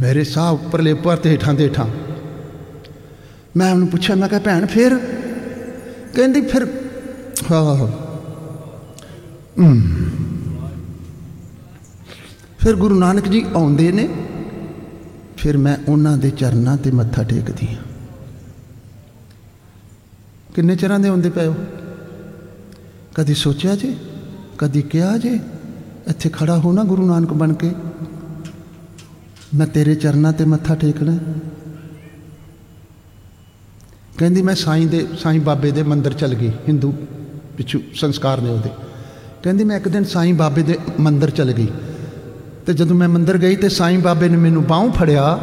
ਮੇਰੇ ਸਾਹ ਉੱਪਰਲੇ ਉੱਪਰ ਤੇ ਹੇਠਾਂ ਦੇ ਹੇਠਾਂ। ਮੈਂ ਉਹਨੂੰ ਪੁੱਛਿਆ, ਮੈਂ ਕਿਹਾ, ਭੈਣ, ਫਿਰ? ਕਹਿੰਦੀ, ਫਿਰ ਹਾਂ। ਫਿਰ ਗੁਰੂ ਨਾਨਕ ਜੀ ਆਉਂਦੇ ਨੇ। ਫਿਰ ਮੈਂ ਉਹਨਾਂ ਦੇ ਚਰਨਾਂ ਤੇ ਮੱਥਾ ਟੇਕਦੀ ਹਾਂ। ਕਿੰਨੇ ਚਿਰਾਂ ਦੇ ਹੁੰਦੇ ਪਏ ਹੋ? ਕਦੀ ਸੋਚਿਆ ਜੇ? ਕਦੀ ਕਿਹਾ ਜੇ? ਇੱਥੇ ਖੜਾ ਹੋ ਨਾ ਗੁਰੂ ਨਾਨਕ ਬਣ ਕੇ। ਮੈਂ ਤੇਰੇ ਚਰਨਾਂ ਤੇ ਮੱਥਾ ਟੇਕਣਾ ਕਹਿੰਦੀ ਮੈਂ ਸਾਈਂ ਦੇ, ਸਾਈਂ ਬਾਬੇ ਦੇ ਮੰਦਿਰ ਚਲ ਗਈ, ਹਿੰਦੂ ਪਿਛੂ ਸੰਸਕਾਰ ਨੇ ਉਹਦੇ। ਕਹਿੰਦੀ ਮੈਂ ਇੱਕ ਦਿਨ ਸਾਈਂ ਬਾਬੇ ਦੇ ਮੰਦਿਰ ਚਲ ਗਈ। ਤੇ ਜਦੋਂ ਮੈਂ ਮੰਦਿਰ ਗਈ ਤੇ ਸਾਈਂ ਬਾਬੇ ਨੇ ਮੈਨੂੰ ਬਾਹੋਂ ਫੜਿਆ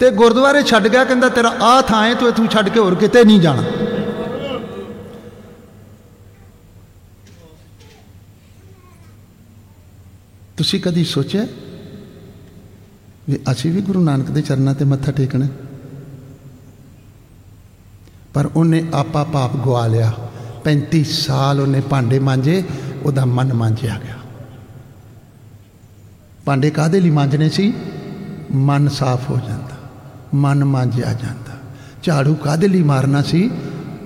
ਤੇ ਗੁਰਦੁਆਰੇ ਛੱਡ ਗਿਆ, ਕਹਿੰਦਾ ਤੇਰਾ ਆ ਥਾਂ ਹੈ, ਤੂੰ ਇਥੋਂ ਛੱਡ ਕੇ ਹੋਰ ਕਿਤੇ ਨਹੀਂ ਜਾਣਾ। ਤੁਸੀਂ ਕਦੀ ਸੋਚਿਆ ਵੀ ਅਸੀਂ ਵੀ ਗੁਰੂ ਨਾਨਕ ਦੇ ਚਰਨਾਂ ਤੇ ਮੱਥਾ ਟੇਕਣਾ? ਪਰ ਉਹਨੇ ਆਪਾ ਪਾਪ ਗਵਾ ਲਿਆ। 35 ਸਾਲ ਉਹਨੇ ਭਾਂਡੇ ਮਾਂਜੇ, ਉਹਦਾ ਮਨ ਮਾਂਜਿਆ ਗਿਆ। ਭਾਂਡੇ ਕਾਦੇ ਲਈ ਮਾਂਜਣੇ ਸੀ? ਮਨ ਸਾਫ਼ ਹੋ ਜਾਂਦਾ, ਮਨ ਮਾਂਜਿਆ ਜਾਂਦਾ। ਝਾੜੂ ਕਾਦੇ ਲਈ ਮਾਰਨਾ ਸੀ?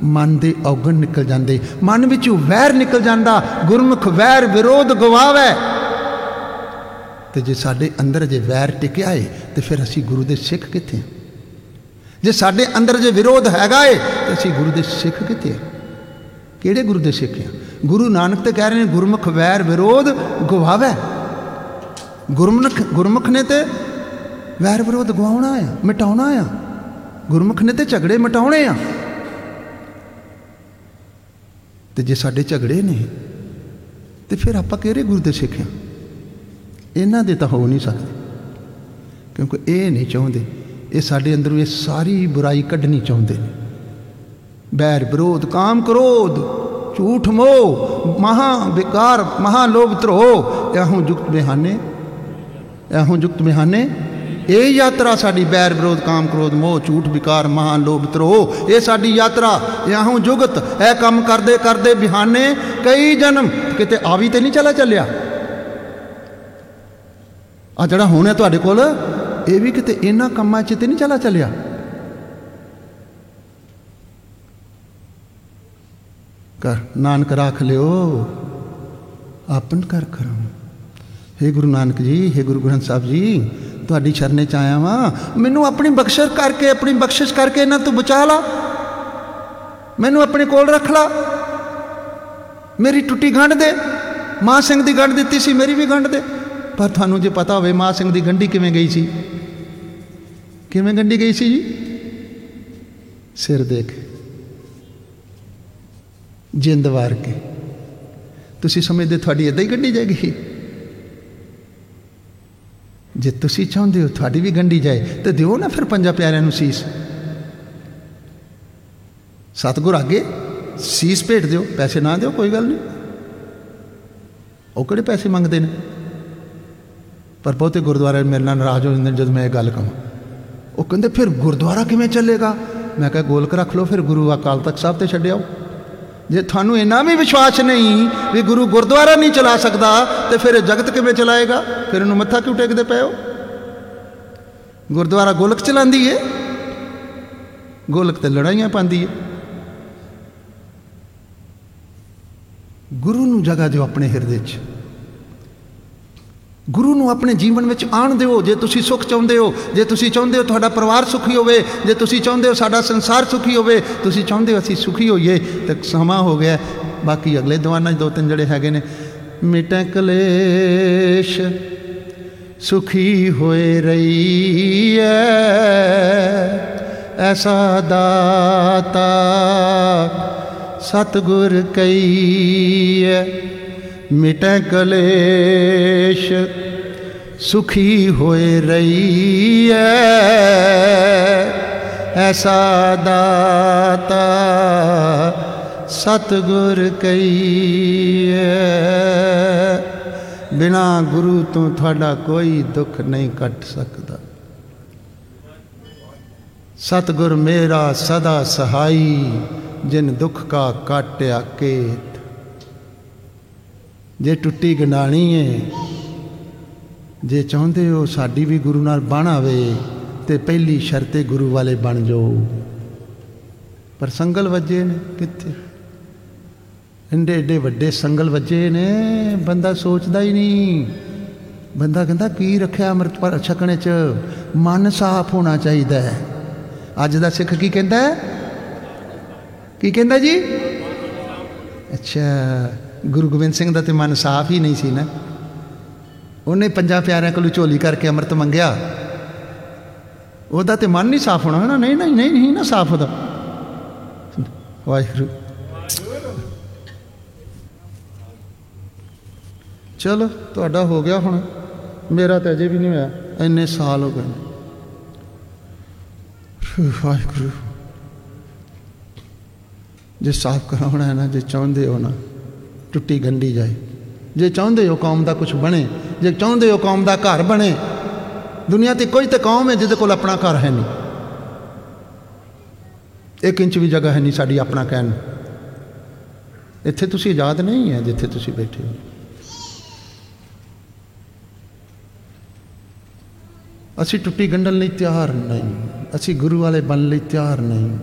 ਮਨ ਦੇ ਔਗਣ ਨਿਕਲ ਜਾਂਦੇ। ਮਨ ਵਿੱਚੋਂ ਵੈਰ ਨਿਕਲ ਜਾਂਦਾ। ਗੁਰਮੁਖ ਵੈਰ ਵਿਰੋਧ ਗਵਾਵੇ। ਤੇ ਜੇ ਸਾਡੇ ਅੰਦਰ ਜੇ ਵੈਰ ਟਿਕਿਆ ਏ, ਤੇ ਫਿਰ ਅਸੀਂ ਗੁਰੂ ਦੇ ਸਿੱਖ ਕਿੱਥੇ ਹਾਂ ਜੇ ਸਾਡੇ ਅੰਦਰ ਜੇ ਵਿਰੋਧ ਹੈਗਾ ਏ, ਤੇ ਅਸੀਂ ਗੁਰੂ ਦੇ ਸਿੱਖ ਕਿੱਥੇ ਹਾਂ ਕਿਹੜੇ ਗੁਰੂ ਦੇ ਸਿੱਖ ਹਾਂ ਗੁਰੂ ਨਾਨਕ ਤੇ ਕਹਿ ਰਹੇ ਨੇ, ਗੁਰਮੁਖ ਵੈਰ ਵਿਰੋਧ ਗਵਾਵੇ। ਗੁਰਮੁਖ ਗੁਰਮੁਖ ਨੇ ਤੇ ਵੈਰ ਵਿਰੋਧ ਗਵਾਉਣਾ ਆ, ਮਿਟਾਉਣਾ ਆ। ਗੁਰਮੁਖ ਨੇ ਤੇ ਝਗੜੇ ਮਿਟਾਉਣੇ ਆ। ਤੇ ਜੇ ਸਾਡੇ ਝਗੜੇ ਨੇ, ਤੇ ਫਿਰ ਆਪਾਂ ਕਿਹੜੇ ਗੁਰੂ ਦੇ ਸਿੱਖ? ਹਾਂ ਇਹਨਾਂ ਦੇ ਤਾਂ ਹੋ ਨਹੀਂ ਸਕਦੇ। ਕਿਉਂਕਿ ਇਹ ਨਹੀਂ ਚਾਹੁੰਦੇ। ਇਹ ਸਾਡੇ ਅੰਦਰੋਂ ਇਹ ਸਾਰੀ ਬੁਰਾਈ ਕੱਢਣੀ ਚਾਹੁੰਦੇ ਨੇ। ਬੈਰ ਵਿਰੋਧ, ਕਾਮ ਕ੍ਰੋਧ, ਝੂਠ ਮੋਹ, ਮਹਾ ਵਿਕਾਰ ਮਹਾ ਲੋਭ ਧਰੋ ਇਹੋ ਜੁਗਤ ਬਿਹਾਨੇ ਇਹੋ ਜੁਗਤ ਬਿਹਾਨੇ, ਇਹ ਯਾਤਰਾ ਸਾਡੀ ਬੈਰ ਵਿਰੋਧ, ਕਾਮ ਕ੍ਰੋਧ, ਮੋਹ, ਝੂਠ, ਵਿਕਾਰ ਮਹਾ ਲੋਭ ਧਰੋ ਇਹ ਸਾਡੀ ਯਾਤਰਾ। ਇਹੋ ਜੁਗਤ, ਇਹ ਕੰਮ ਕਰਦੇ ਕਰਦੇ ਬਿਹਾਨੇ, ਕਈ ਜਨਮ ਕਿਤੇ ਆਵੀ ਤੇ ਨਹੀਂ ਚਲਾ ਚੱਲਿਆ। ਆ ਜਿਹੜਾ ਹੁਣ ਹੈ ਤੁਹਾਡੇ ਕੋਲ, ਇਹ ਵੀ ਕਿਤੇ ਇਹਨਾਂ ਕੰਮਾਂ 'ਚ ਤੇ ਨਹੀਂ ਚਲਾ ਚੱਲਿਆ। ਕਰ ਨਾਨਕ ਰੱਖ ਲਿਓ, ਆਪਨ ਕਰ ਕਰਮ हे ਗੁਰੂ ਨਾਨਕ ਜੀ हे ਗੁਰੂ ਗ੍ਰੰਥ ਸਾਹਿਬ ਜੀ, ਤੁਹਾਡੀ ਸ਼ਰਨੇ ਚ ਆਇਆ ਵਾਂ। ਮੈਨੂੰ ਆਪਣੀ ਬਖਸ਼ਿਸ਼ ਕਰਕੇ, ਆਪਣੀ ਬਖਸ਼ਿਸ਼ ਕਰਕੇ ਇਹਨਾਂ ਤੋਂ ਬਚਾ ਲਾ। ਮੈਨੂੰ ਆਪਣੇ ਕੋਲ ਰੱਖ ਲਾ। ਮੇਰੀ ਟੁੱਟੀ ਗੰਢ ਦੇ। ਮਾਂ ਸਿੰਘ ਦੀ ਗੰਢ ਦਿੱਤੀ ਸੀ, ਮੇਰੀ ਵੀ ਗੰਢ ਦੇ। ਪਰ ਤੁਹਾਨੂੰ ਜੇ ਪਤਾ ਹੋਵੇ, ਮਾਂ ਸਿੰਘ ਦੀ ਗੰਢੀ ਕਿਵੇਂ ਗਈ ਸੀ? ਕਿਵੇਂ ਗੰਢੀ ਗਈ ਸੀ ਜੀ? ਸਿਰ ਦੇਖ। ਜਿੰਦ ਵਾਰ ਕੇ। ਤੁਸੀਂ ਸਮਝਦੇ ਤੁਹਾਡੀ ਇਦਾਂ ਹੀ ਗੰਢੀ ਜਾਏਗੀ? ਜੇ ਤੁਸੀਂ ਚਾਹੁੰਦੇ ਹੋ ਤੁਹਾਡੀ ਵੀ ਗੰਢੀ ਜਾਏ, ਤੇ ਦਿਓ ਨਾ ਫਿਰ ਪੰਜਾਂ ਪਿਆਰਿਆਂ ਨੂੰ ਸੀਸ। ਸਤਗੁਰ ਅੱਗੇ ਸੀਸ ਭੇਟ ਦਿਓ, ਪੈਸੇ ਨਾ ਦਿਓ, ਕੋਈ ਗੱਲ ਨਹੀਂ। ਉਹ ਕਿਹੜੇ ਪੈਸੇ ਮੰਗਦੇ ਨੇ? ਪਰ ਬਹੁਤੇ ਗੁਰਦੁਆਰੇ ਮੇਰੇ ਨਾਲ ਨਾਰਾਜ਼ ਹੋ ਜਾਂਦੇ ਜਦ ਮੈਂ ਇਹ ਗੱਲ ਕਹਾਂ। ਉਹ ਕਹਿੰਦੇ, ਫਿਰ ਗੁਰਦੁਆਰਾ ਕਿਵੇਂ ਚੱਲੇਗਾ? ਮੈਂ ਕਿਹਾ, ਗੋਲਕ ਰੱਖ ਲਓ, ਫਿਰ ਗੁਰੂ ਅਕਾਲ ਤਖਤ ਸਾਹਿਬ ਤੇ ਛੱਡਿਆਓ ਜੇ ਤੁਹਾਨੂੰ ਇੰਨਾ ਵੀ ਵਿਸ਼ਵਾਸ ਨਹੀਂ ਵੀ ਗੁਰੂ ਗੁਰਦੁਆਰਾ ਨਹੀਂ ਚਲਾ ਸਕਦਾ, ਤੇ ਫਿਰ ਇਹ ਜਗਤ ਕਿਵੇਂ ਚਲਾਏਗਾ? ਫਿਰ ਇਹਨੂੰ ਮੱਥਾ ਕਿਉਂ ਟੇਕਦੇ ਪਏ ਹੋ? ਗੁਰਦੁਆਰਾ ਗੋਲਕ ਚਲਾਉਂਦੀ ਏ? ਗੋਲਕ ਤੇ ਲੜਾਈਆਂ ਪਾਉਂਦੀ ਏ। ਗੁਰੂ ਨੂੰ ਜਗ੍ਹਾ ਦਿਓ ਆਪਣੇ ਹਿਰਦੇ 'ਚ। ਗੁਰੂ ਨੂੰ ਆਪਣੇ ਜੀਵਨ ਵਿੱਚ ਆਣ ਦਿਓ। ਜੇ ਤੁਸੀਂ ਸੁੱਖ ਚਾਹੁੰਦੇ ਹੋ, ਜੇ ਤੁਸੀਂ ਚਾਹੁੰਦੇ ਹੋ ਤੁਹਾਡਾ ਪਰਿਵਾਰ ਸੁਖੀ ਹੋਵੇ, ਜੇ ਤੁਸੀਂ ਚਾਹੁੰਦੇ ਹੋ ਸਾਡਾ ਸੰਸਾਰ ਸੁਖੀ ਹੋਵੇ, ਤੁਸੀਂ ਚਾਹੁੰਦੇ ਹੋ ਅਸੀਂ ਸੁਖੀ ਹੋਈਏ, ਤੇ ਸਮਾਂ ਹੋ ਗਿਆ। ਬਾਕੀ ਅਗਲੇ ਦੀਵਾਨਾਂ 'ਚ ਦੋ ਤਿੰਨ ਜਿਹੜੇ ਹੈਗੇ ਨੇ। ਮਿਟੈ ਕਲੇਸ਼, ਸੁਖੀ ਹੋਏ ਰਹੀ ਐ ਐਸਾ ਦਾਤਾ ਸਤਗੁਰ ਕਈਐ ਮਿਟੈ ਕਲੇਸ਼, ਸੁਖੀ ਹੋਏ ਰਹੀ ਐ ਐਸਾ ਦਾਤਾ ਸਤਗੁਰ ਕਈਐ ਬਿਨਾ ਗੁਰੂ ਤੋਂ ਤੁਹਾਡਾ ਕੋਈ ਦੁੱਖ ਨਹੀਂ ਕੱਟ ਸਕਦਾ। ਸਤਗੁਰ ਮੇਰਾ ਸਦਾ ਸਹਾਈ, ਜਿਨ ਦੁੱਖ ਕਾ ਕਾਟਿਆ ਕੇਤ ਜੇ ਟੁੱਟੀ ਗੰਡਾਣੀ ਏ, ਜੇ ਚਾਹੁੰਦੇ ਹੋ ਸਾਡੀ ਵੀ ਗੁਰੂ ਨਾਲ ਬਣ ਆਵੇ, ਤੇ ਪਹਿਲੀ ਸ਼ਰਤੇ ਗੁਰੂ ਵਾਲੇ ਬਣ ਜਾਓ। ਪਰ ਸੰਗਲ ਵੱਜੇ ਨੇ ਕਿੱਥੇ? ਇੰਡੇ ਏਡੇ ਵੱਡੇ ਸੰਗਲ ਵੱਜੇ ਨੇ, ਬੰਦਾ ਸੋਚਦਾ ਹੀ ਨਹੀਂ। ਬੰਦਾ ਕਹਿੰਦਾ, ਕੀ ਰੱਖਿਆ ਅੰਮ੍ਰਿਤ ਪਰ ਛਕਣੇ ਚ? ਮਨ ਸਾਫ਼ ਹੋਣਾ ਚਾਹੀਦਾ ਹੈ। ਅੱਜ ਦਾ ਸਿੱਖ ਕੀ ਕਹਿੰਦਾ? ਕੀ ਕਹਿੰਦਾ ਜੀ? ਅੱਛਾ ਗੁਰੂ ਗੋਬਿੰਦ ਸਿੰਘ ਦਾ ਤੇ ਮਨ ਸਾਫ਼ ਹੀ ਨਹੀਂ ਸੀ ਨਾ। ਉਹਨੇ ਪੰਜਾਂ ਪਿਆਰਿਆਂ ਕੋਲੋਂ ਝੋਲੀ ਕਰਕੇ ਅੰਮ੍ਰਿਤ ਮੰਗਿਆ। ਉਹਦਾ ਤੇ ਮਨ ਨਹੀਂ ਸਾਫ਼ ਹੋਣਾ ਨਾ, ਨਹੀਂ ਨਹੀਂ ਨਹੀਂ ਨਹੀਂ ਨਾ ਸਾਫ਼ ਉਹਦਾ। ਵਾਹਿਗੁਰੂ। ਚਲੋ, ਤੁਹਾਡਾ ਹੋ ਗਿਆ ਹੁਣ। ਮੇਰਾ ਤਾਂ ਅਜੇ ਵੀ ਨਹੀਂ ਹੋਇਆ। ਇੰਨੇ ਸਾਲ ਹੋ ਗਏ ਵਾਹਿਗੁਰੂ। ਜੇ ਸਾਫ਼ ਕਰਾਉਣਾ ਹੈ ਨਾ, ਜੇ ਚਾਹੁੰਦੇ ਹੋ ਨਾ। ਟੁੱਟੀ ਗੰਢੀ ਜਾਏ। ਜੇ ਚਾਹੁੰਦੇ ਹੋ ਕੌਮ ਦਾ ਕੁਝ ਬਣੇ, ਜੇ ਚਾਹੁੰਦੇ ਹੋ ਕੌਮ ਦਾ ਘਰ ਬਣੇ, ਦੁਨੀਆ ਤੇ ਕੋਈ ਤੇ ਕੌਮ ਹੈ ਜਿਹਦੇ ਕੋਲ ਆਪਣਾ ਘਰ ਹੈ ਨਹੀਂ। ਇੱਕ ਇੰਚ ਵੀ ਜਗ੍ਹਾ ਹੈ ਨਹੀਂ ਸਾਡੀ ਆਪਣਾ ਕਹਿਣ। ਨੂੰ ਇੱਥੇ ਤੁਸੀਂ ਆਜ਼ਾਦ ਨਹੀਂ ਹੈ ਜਿੱਥੇ ਤੁਸੀਂ ਬੈਠੇ ਹੋ। ਅਸੀਂ ਟੁੱਟੀ ਗੰਢਣ ਲਈ ਤਿਆਰ ਨਹੀਂ। ਅਸੀਂ ਗੁਰੂ ਵਾਲੇ ਬਣ ਲਈ ਤਿਆਰ ਨਹੀਂ।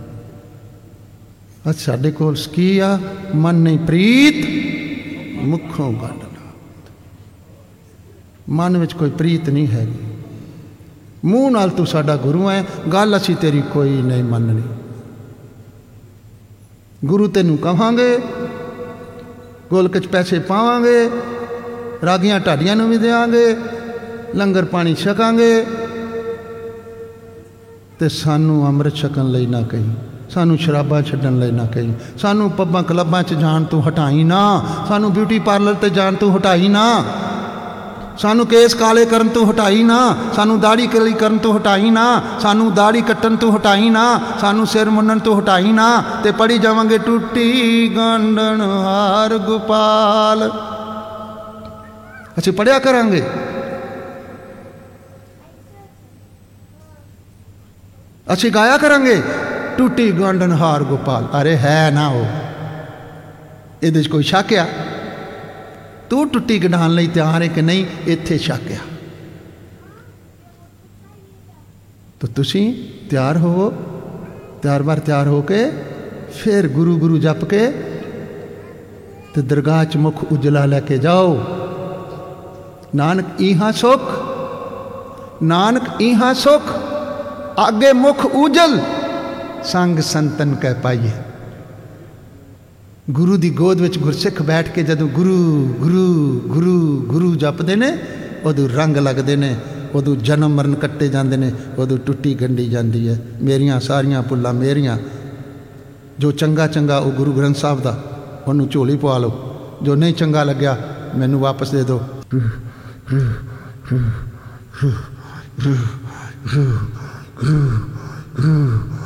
ਅੱਜ ਸਾਡੇ ਕੋਲ ਕੀ ਆ ਮਨ ਨਹੀਂ, ਪ੍ਰੀਤ। ਮੁਖੋਂ ਗੰਢ ਲਾ। ਮਨ ਵਿੱਚ ਕੋਈ ਪ੍ਰੀਤ ਨਹੀਂ ਹੈਗੀ। ਮੂੰਹ ਨਾਲ ਤੂੰ ਸਾਡਾ ਗੁਰੂ ਹੈ ਗੱਲ ਅਸੀਂ ਤੇਰੀ ਕੋਈ ਨਹੀਂ ਮੰਨਣੀ। ਗੁਰੂ ਤੈਨੂੰ ਕਹਾਂਗੇ, ਗੋਲਕ ਚ ਪੈਸੇ ਪਾਵਾਂਗੇ, ਰਾਗੀਆਂ ਢਾਡੀਆਂ ਨੂੰ ਵੀ ਦੇਵਾਂਗੇ ਲੰਗਰ ਪਾਣੀ ਛਕਾਂਗੇ, ਤੇ ਸਾਨੂੰ ਅੰਮ੍ਰਿਤ ਛਕਣ ਲਈ ਨਾ ਕਹੀਂ। ਸਾਨੂੰ ਸ਼ਰਾਬਾਂ ਛੱਡਣ ਲਈ ਨਾ ਕਹੀਂ। ਸਾਨੂੰ ਪੱਬਾਂ ਕਲੱਬਾਂ 'ਚ ਜਾਣ ਤੋਂ ਹਟਾਈ ਨਾ। ਸਾਨੂੰ ਬਿਊਟੀ ਪਾਰਲਰ ਤੇ ਜਾਣ ਤੋਂ ਹਟਾਈ ਨਾ। ਸਾਨੂੰ ਕੇਸ ਕਾਲੇ ਕਰਨ ਤੋਂ ਹਟਾਈ ਨਾ। ਸਾਨੂੰ ਦਾੜੀ ਕਲੀ ਕਰਨ ਤੋਂ ਹਟਾਈ ਨਾ। ਸਾਨੂੰ ਦਾੜੀ ਕੱਟਣ ਤੋਂ ਹਟਾਈ ਨਾ। ਸਾਨੂੰ ਸਿਰ ਮੁੰਨਣ ਤੋਂ ਹਟਾਈ ਨਾ। ਤੇ ਪੜੀ ਜਾਵਾਂਗੇ ਟੁੱਟੀ ਗੰਡਣ ਹਾਰ ਗੋਪਾਲ। ਅਸੀਂ ਪੜਿਆ ਕਰਾਂਗੇ। ਅਸੀਂ ਗਾਇਆ ਕਰਾਂਗੇ। ਟੁੱਟੀ ਗੰਡਣ ਹਾਰ ਗੋਪਾਲ ਅਰੇ ਹੈ ਨਾ ਉਹ ਇਹਦੇ 'ਚ ਕੋਈ ਸ਼ੱਕ ਆ ਤੂੰ ਟੁੱਟੀ ਗੰਢਾਣ ਲਈ ਤਿਆਰ ਹੈ ਕਿ ਨਹੀਂ ਇੱਥੇ ਸ਼ੱਕ ਆ ਤਾਂ ਤੁਸੀਂ ਤਿਆਰ ਹੋਵੋ ਤਿਆਰ ਬਾਰ ਤਿਆਰ ਹੋ ਕੇ ਫਿਰ ਗੁਰੂ ਗੁਰੂ ਜਪ ਕੇ ਤੇ ਦਰਗਾਹ 'ਚ ਮੁਖ ਉਜਲਾ ਲੈ ਕੇ ਜਾਓ ਨਾਨਕ ਇਹਾਂ ਸੁਖ ਨਾਨਕ ਇਹਾਂ ਸੁਖ ਆਗੇ ਮੁਖ ਉਜਲ ਸੰਗ ਸੰਤਨ ਕਹਿ ਪਾਈਏ ਗੁਰੂ ਦੀ ਗੋਦ ਵਿੱਚ ਗੁਰਸਿੱਖ ਬੈਠ ਕੇ ਜਦੋਂ ਗੁਰੂ ਗੁਰੂ ਗੁਰੂ ਗੁਰੂ ਜਪਦੇ ਨੇ ਉਦੋਂ ਰੰਗ ਲੱਗਦੇ ਨੇ ਉਦੋਂ ਜਨਮ ਮਰਨ ਕੱਟੇ ਜਾਂਦੇ ਨੇ ਉਦੋਂ ਟੁੱਟੀ ਗੰਢੀ ਜਾਂਦੀ ਹੈ ਮੇਰੀਆਂ ਸਾਰੀਆਂ ਪੁੱਲਾਂ ਮੇਰੀਆਂ ਜੋ ਚੰਗਾ ਚੰਗਾ ਉਹ ਗੁਰੂ ਗ੍ਰੰਥ ਸਾਹਿਬ ਦਾ ਉਹਨੂੰ ਝੋਲੀ ਪਵਾ ਲਓ ਜੋ ਨਹੀਂ ਚੰਗਾ ਲੱਗਿਆ ਮੈਨੂੰ ਵਾਪਸ ਦੇ ਦਿਓ Ooh.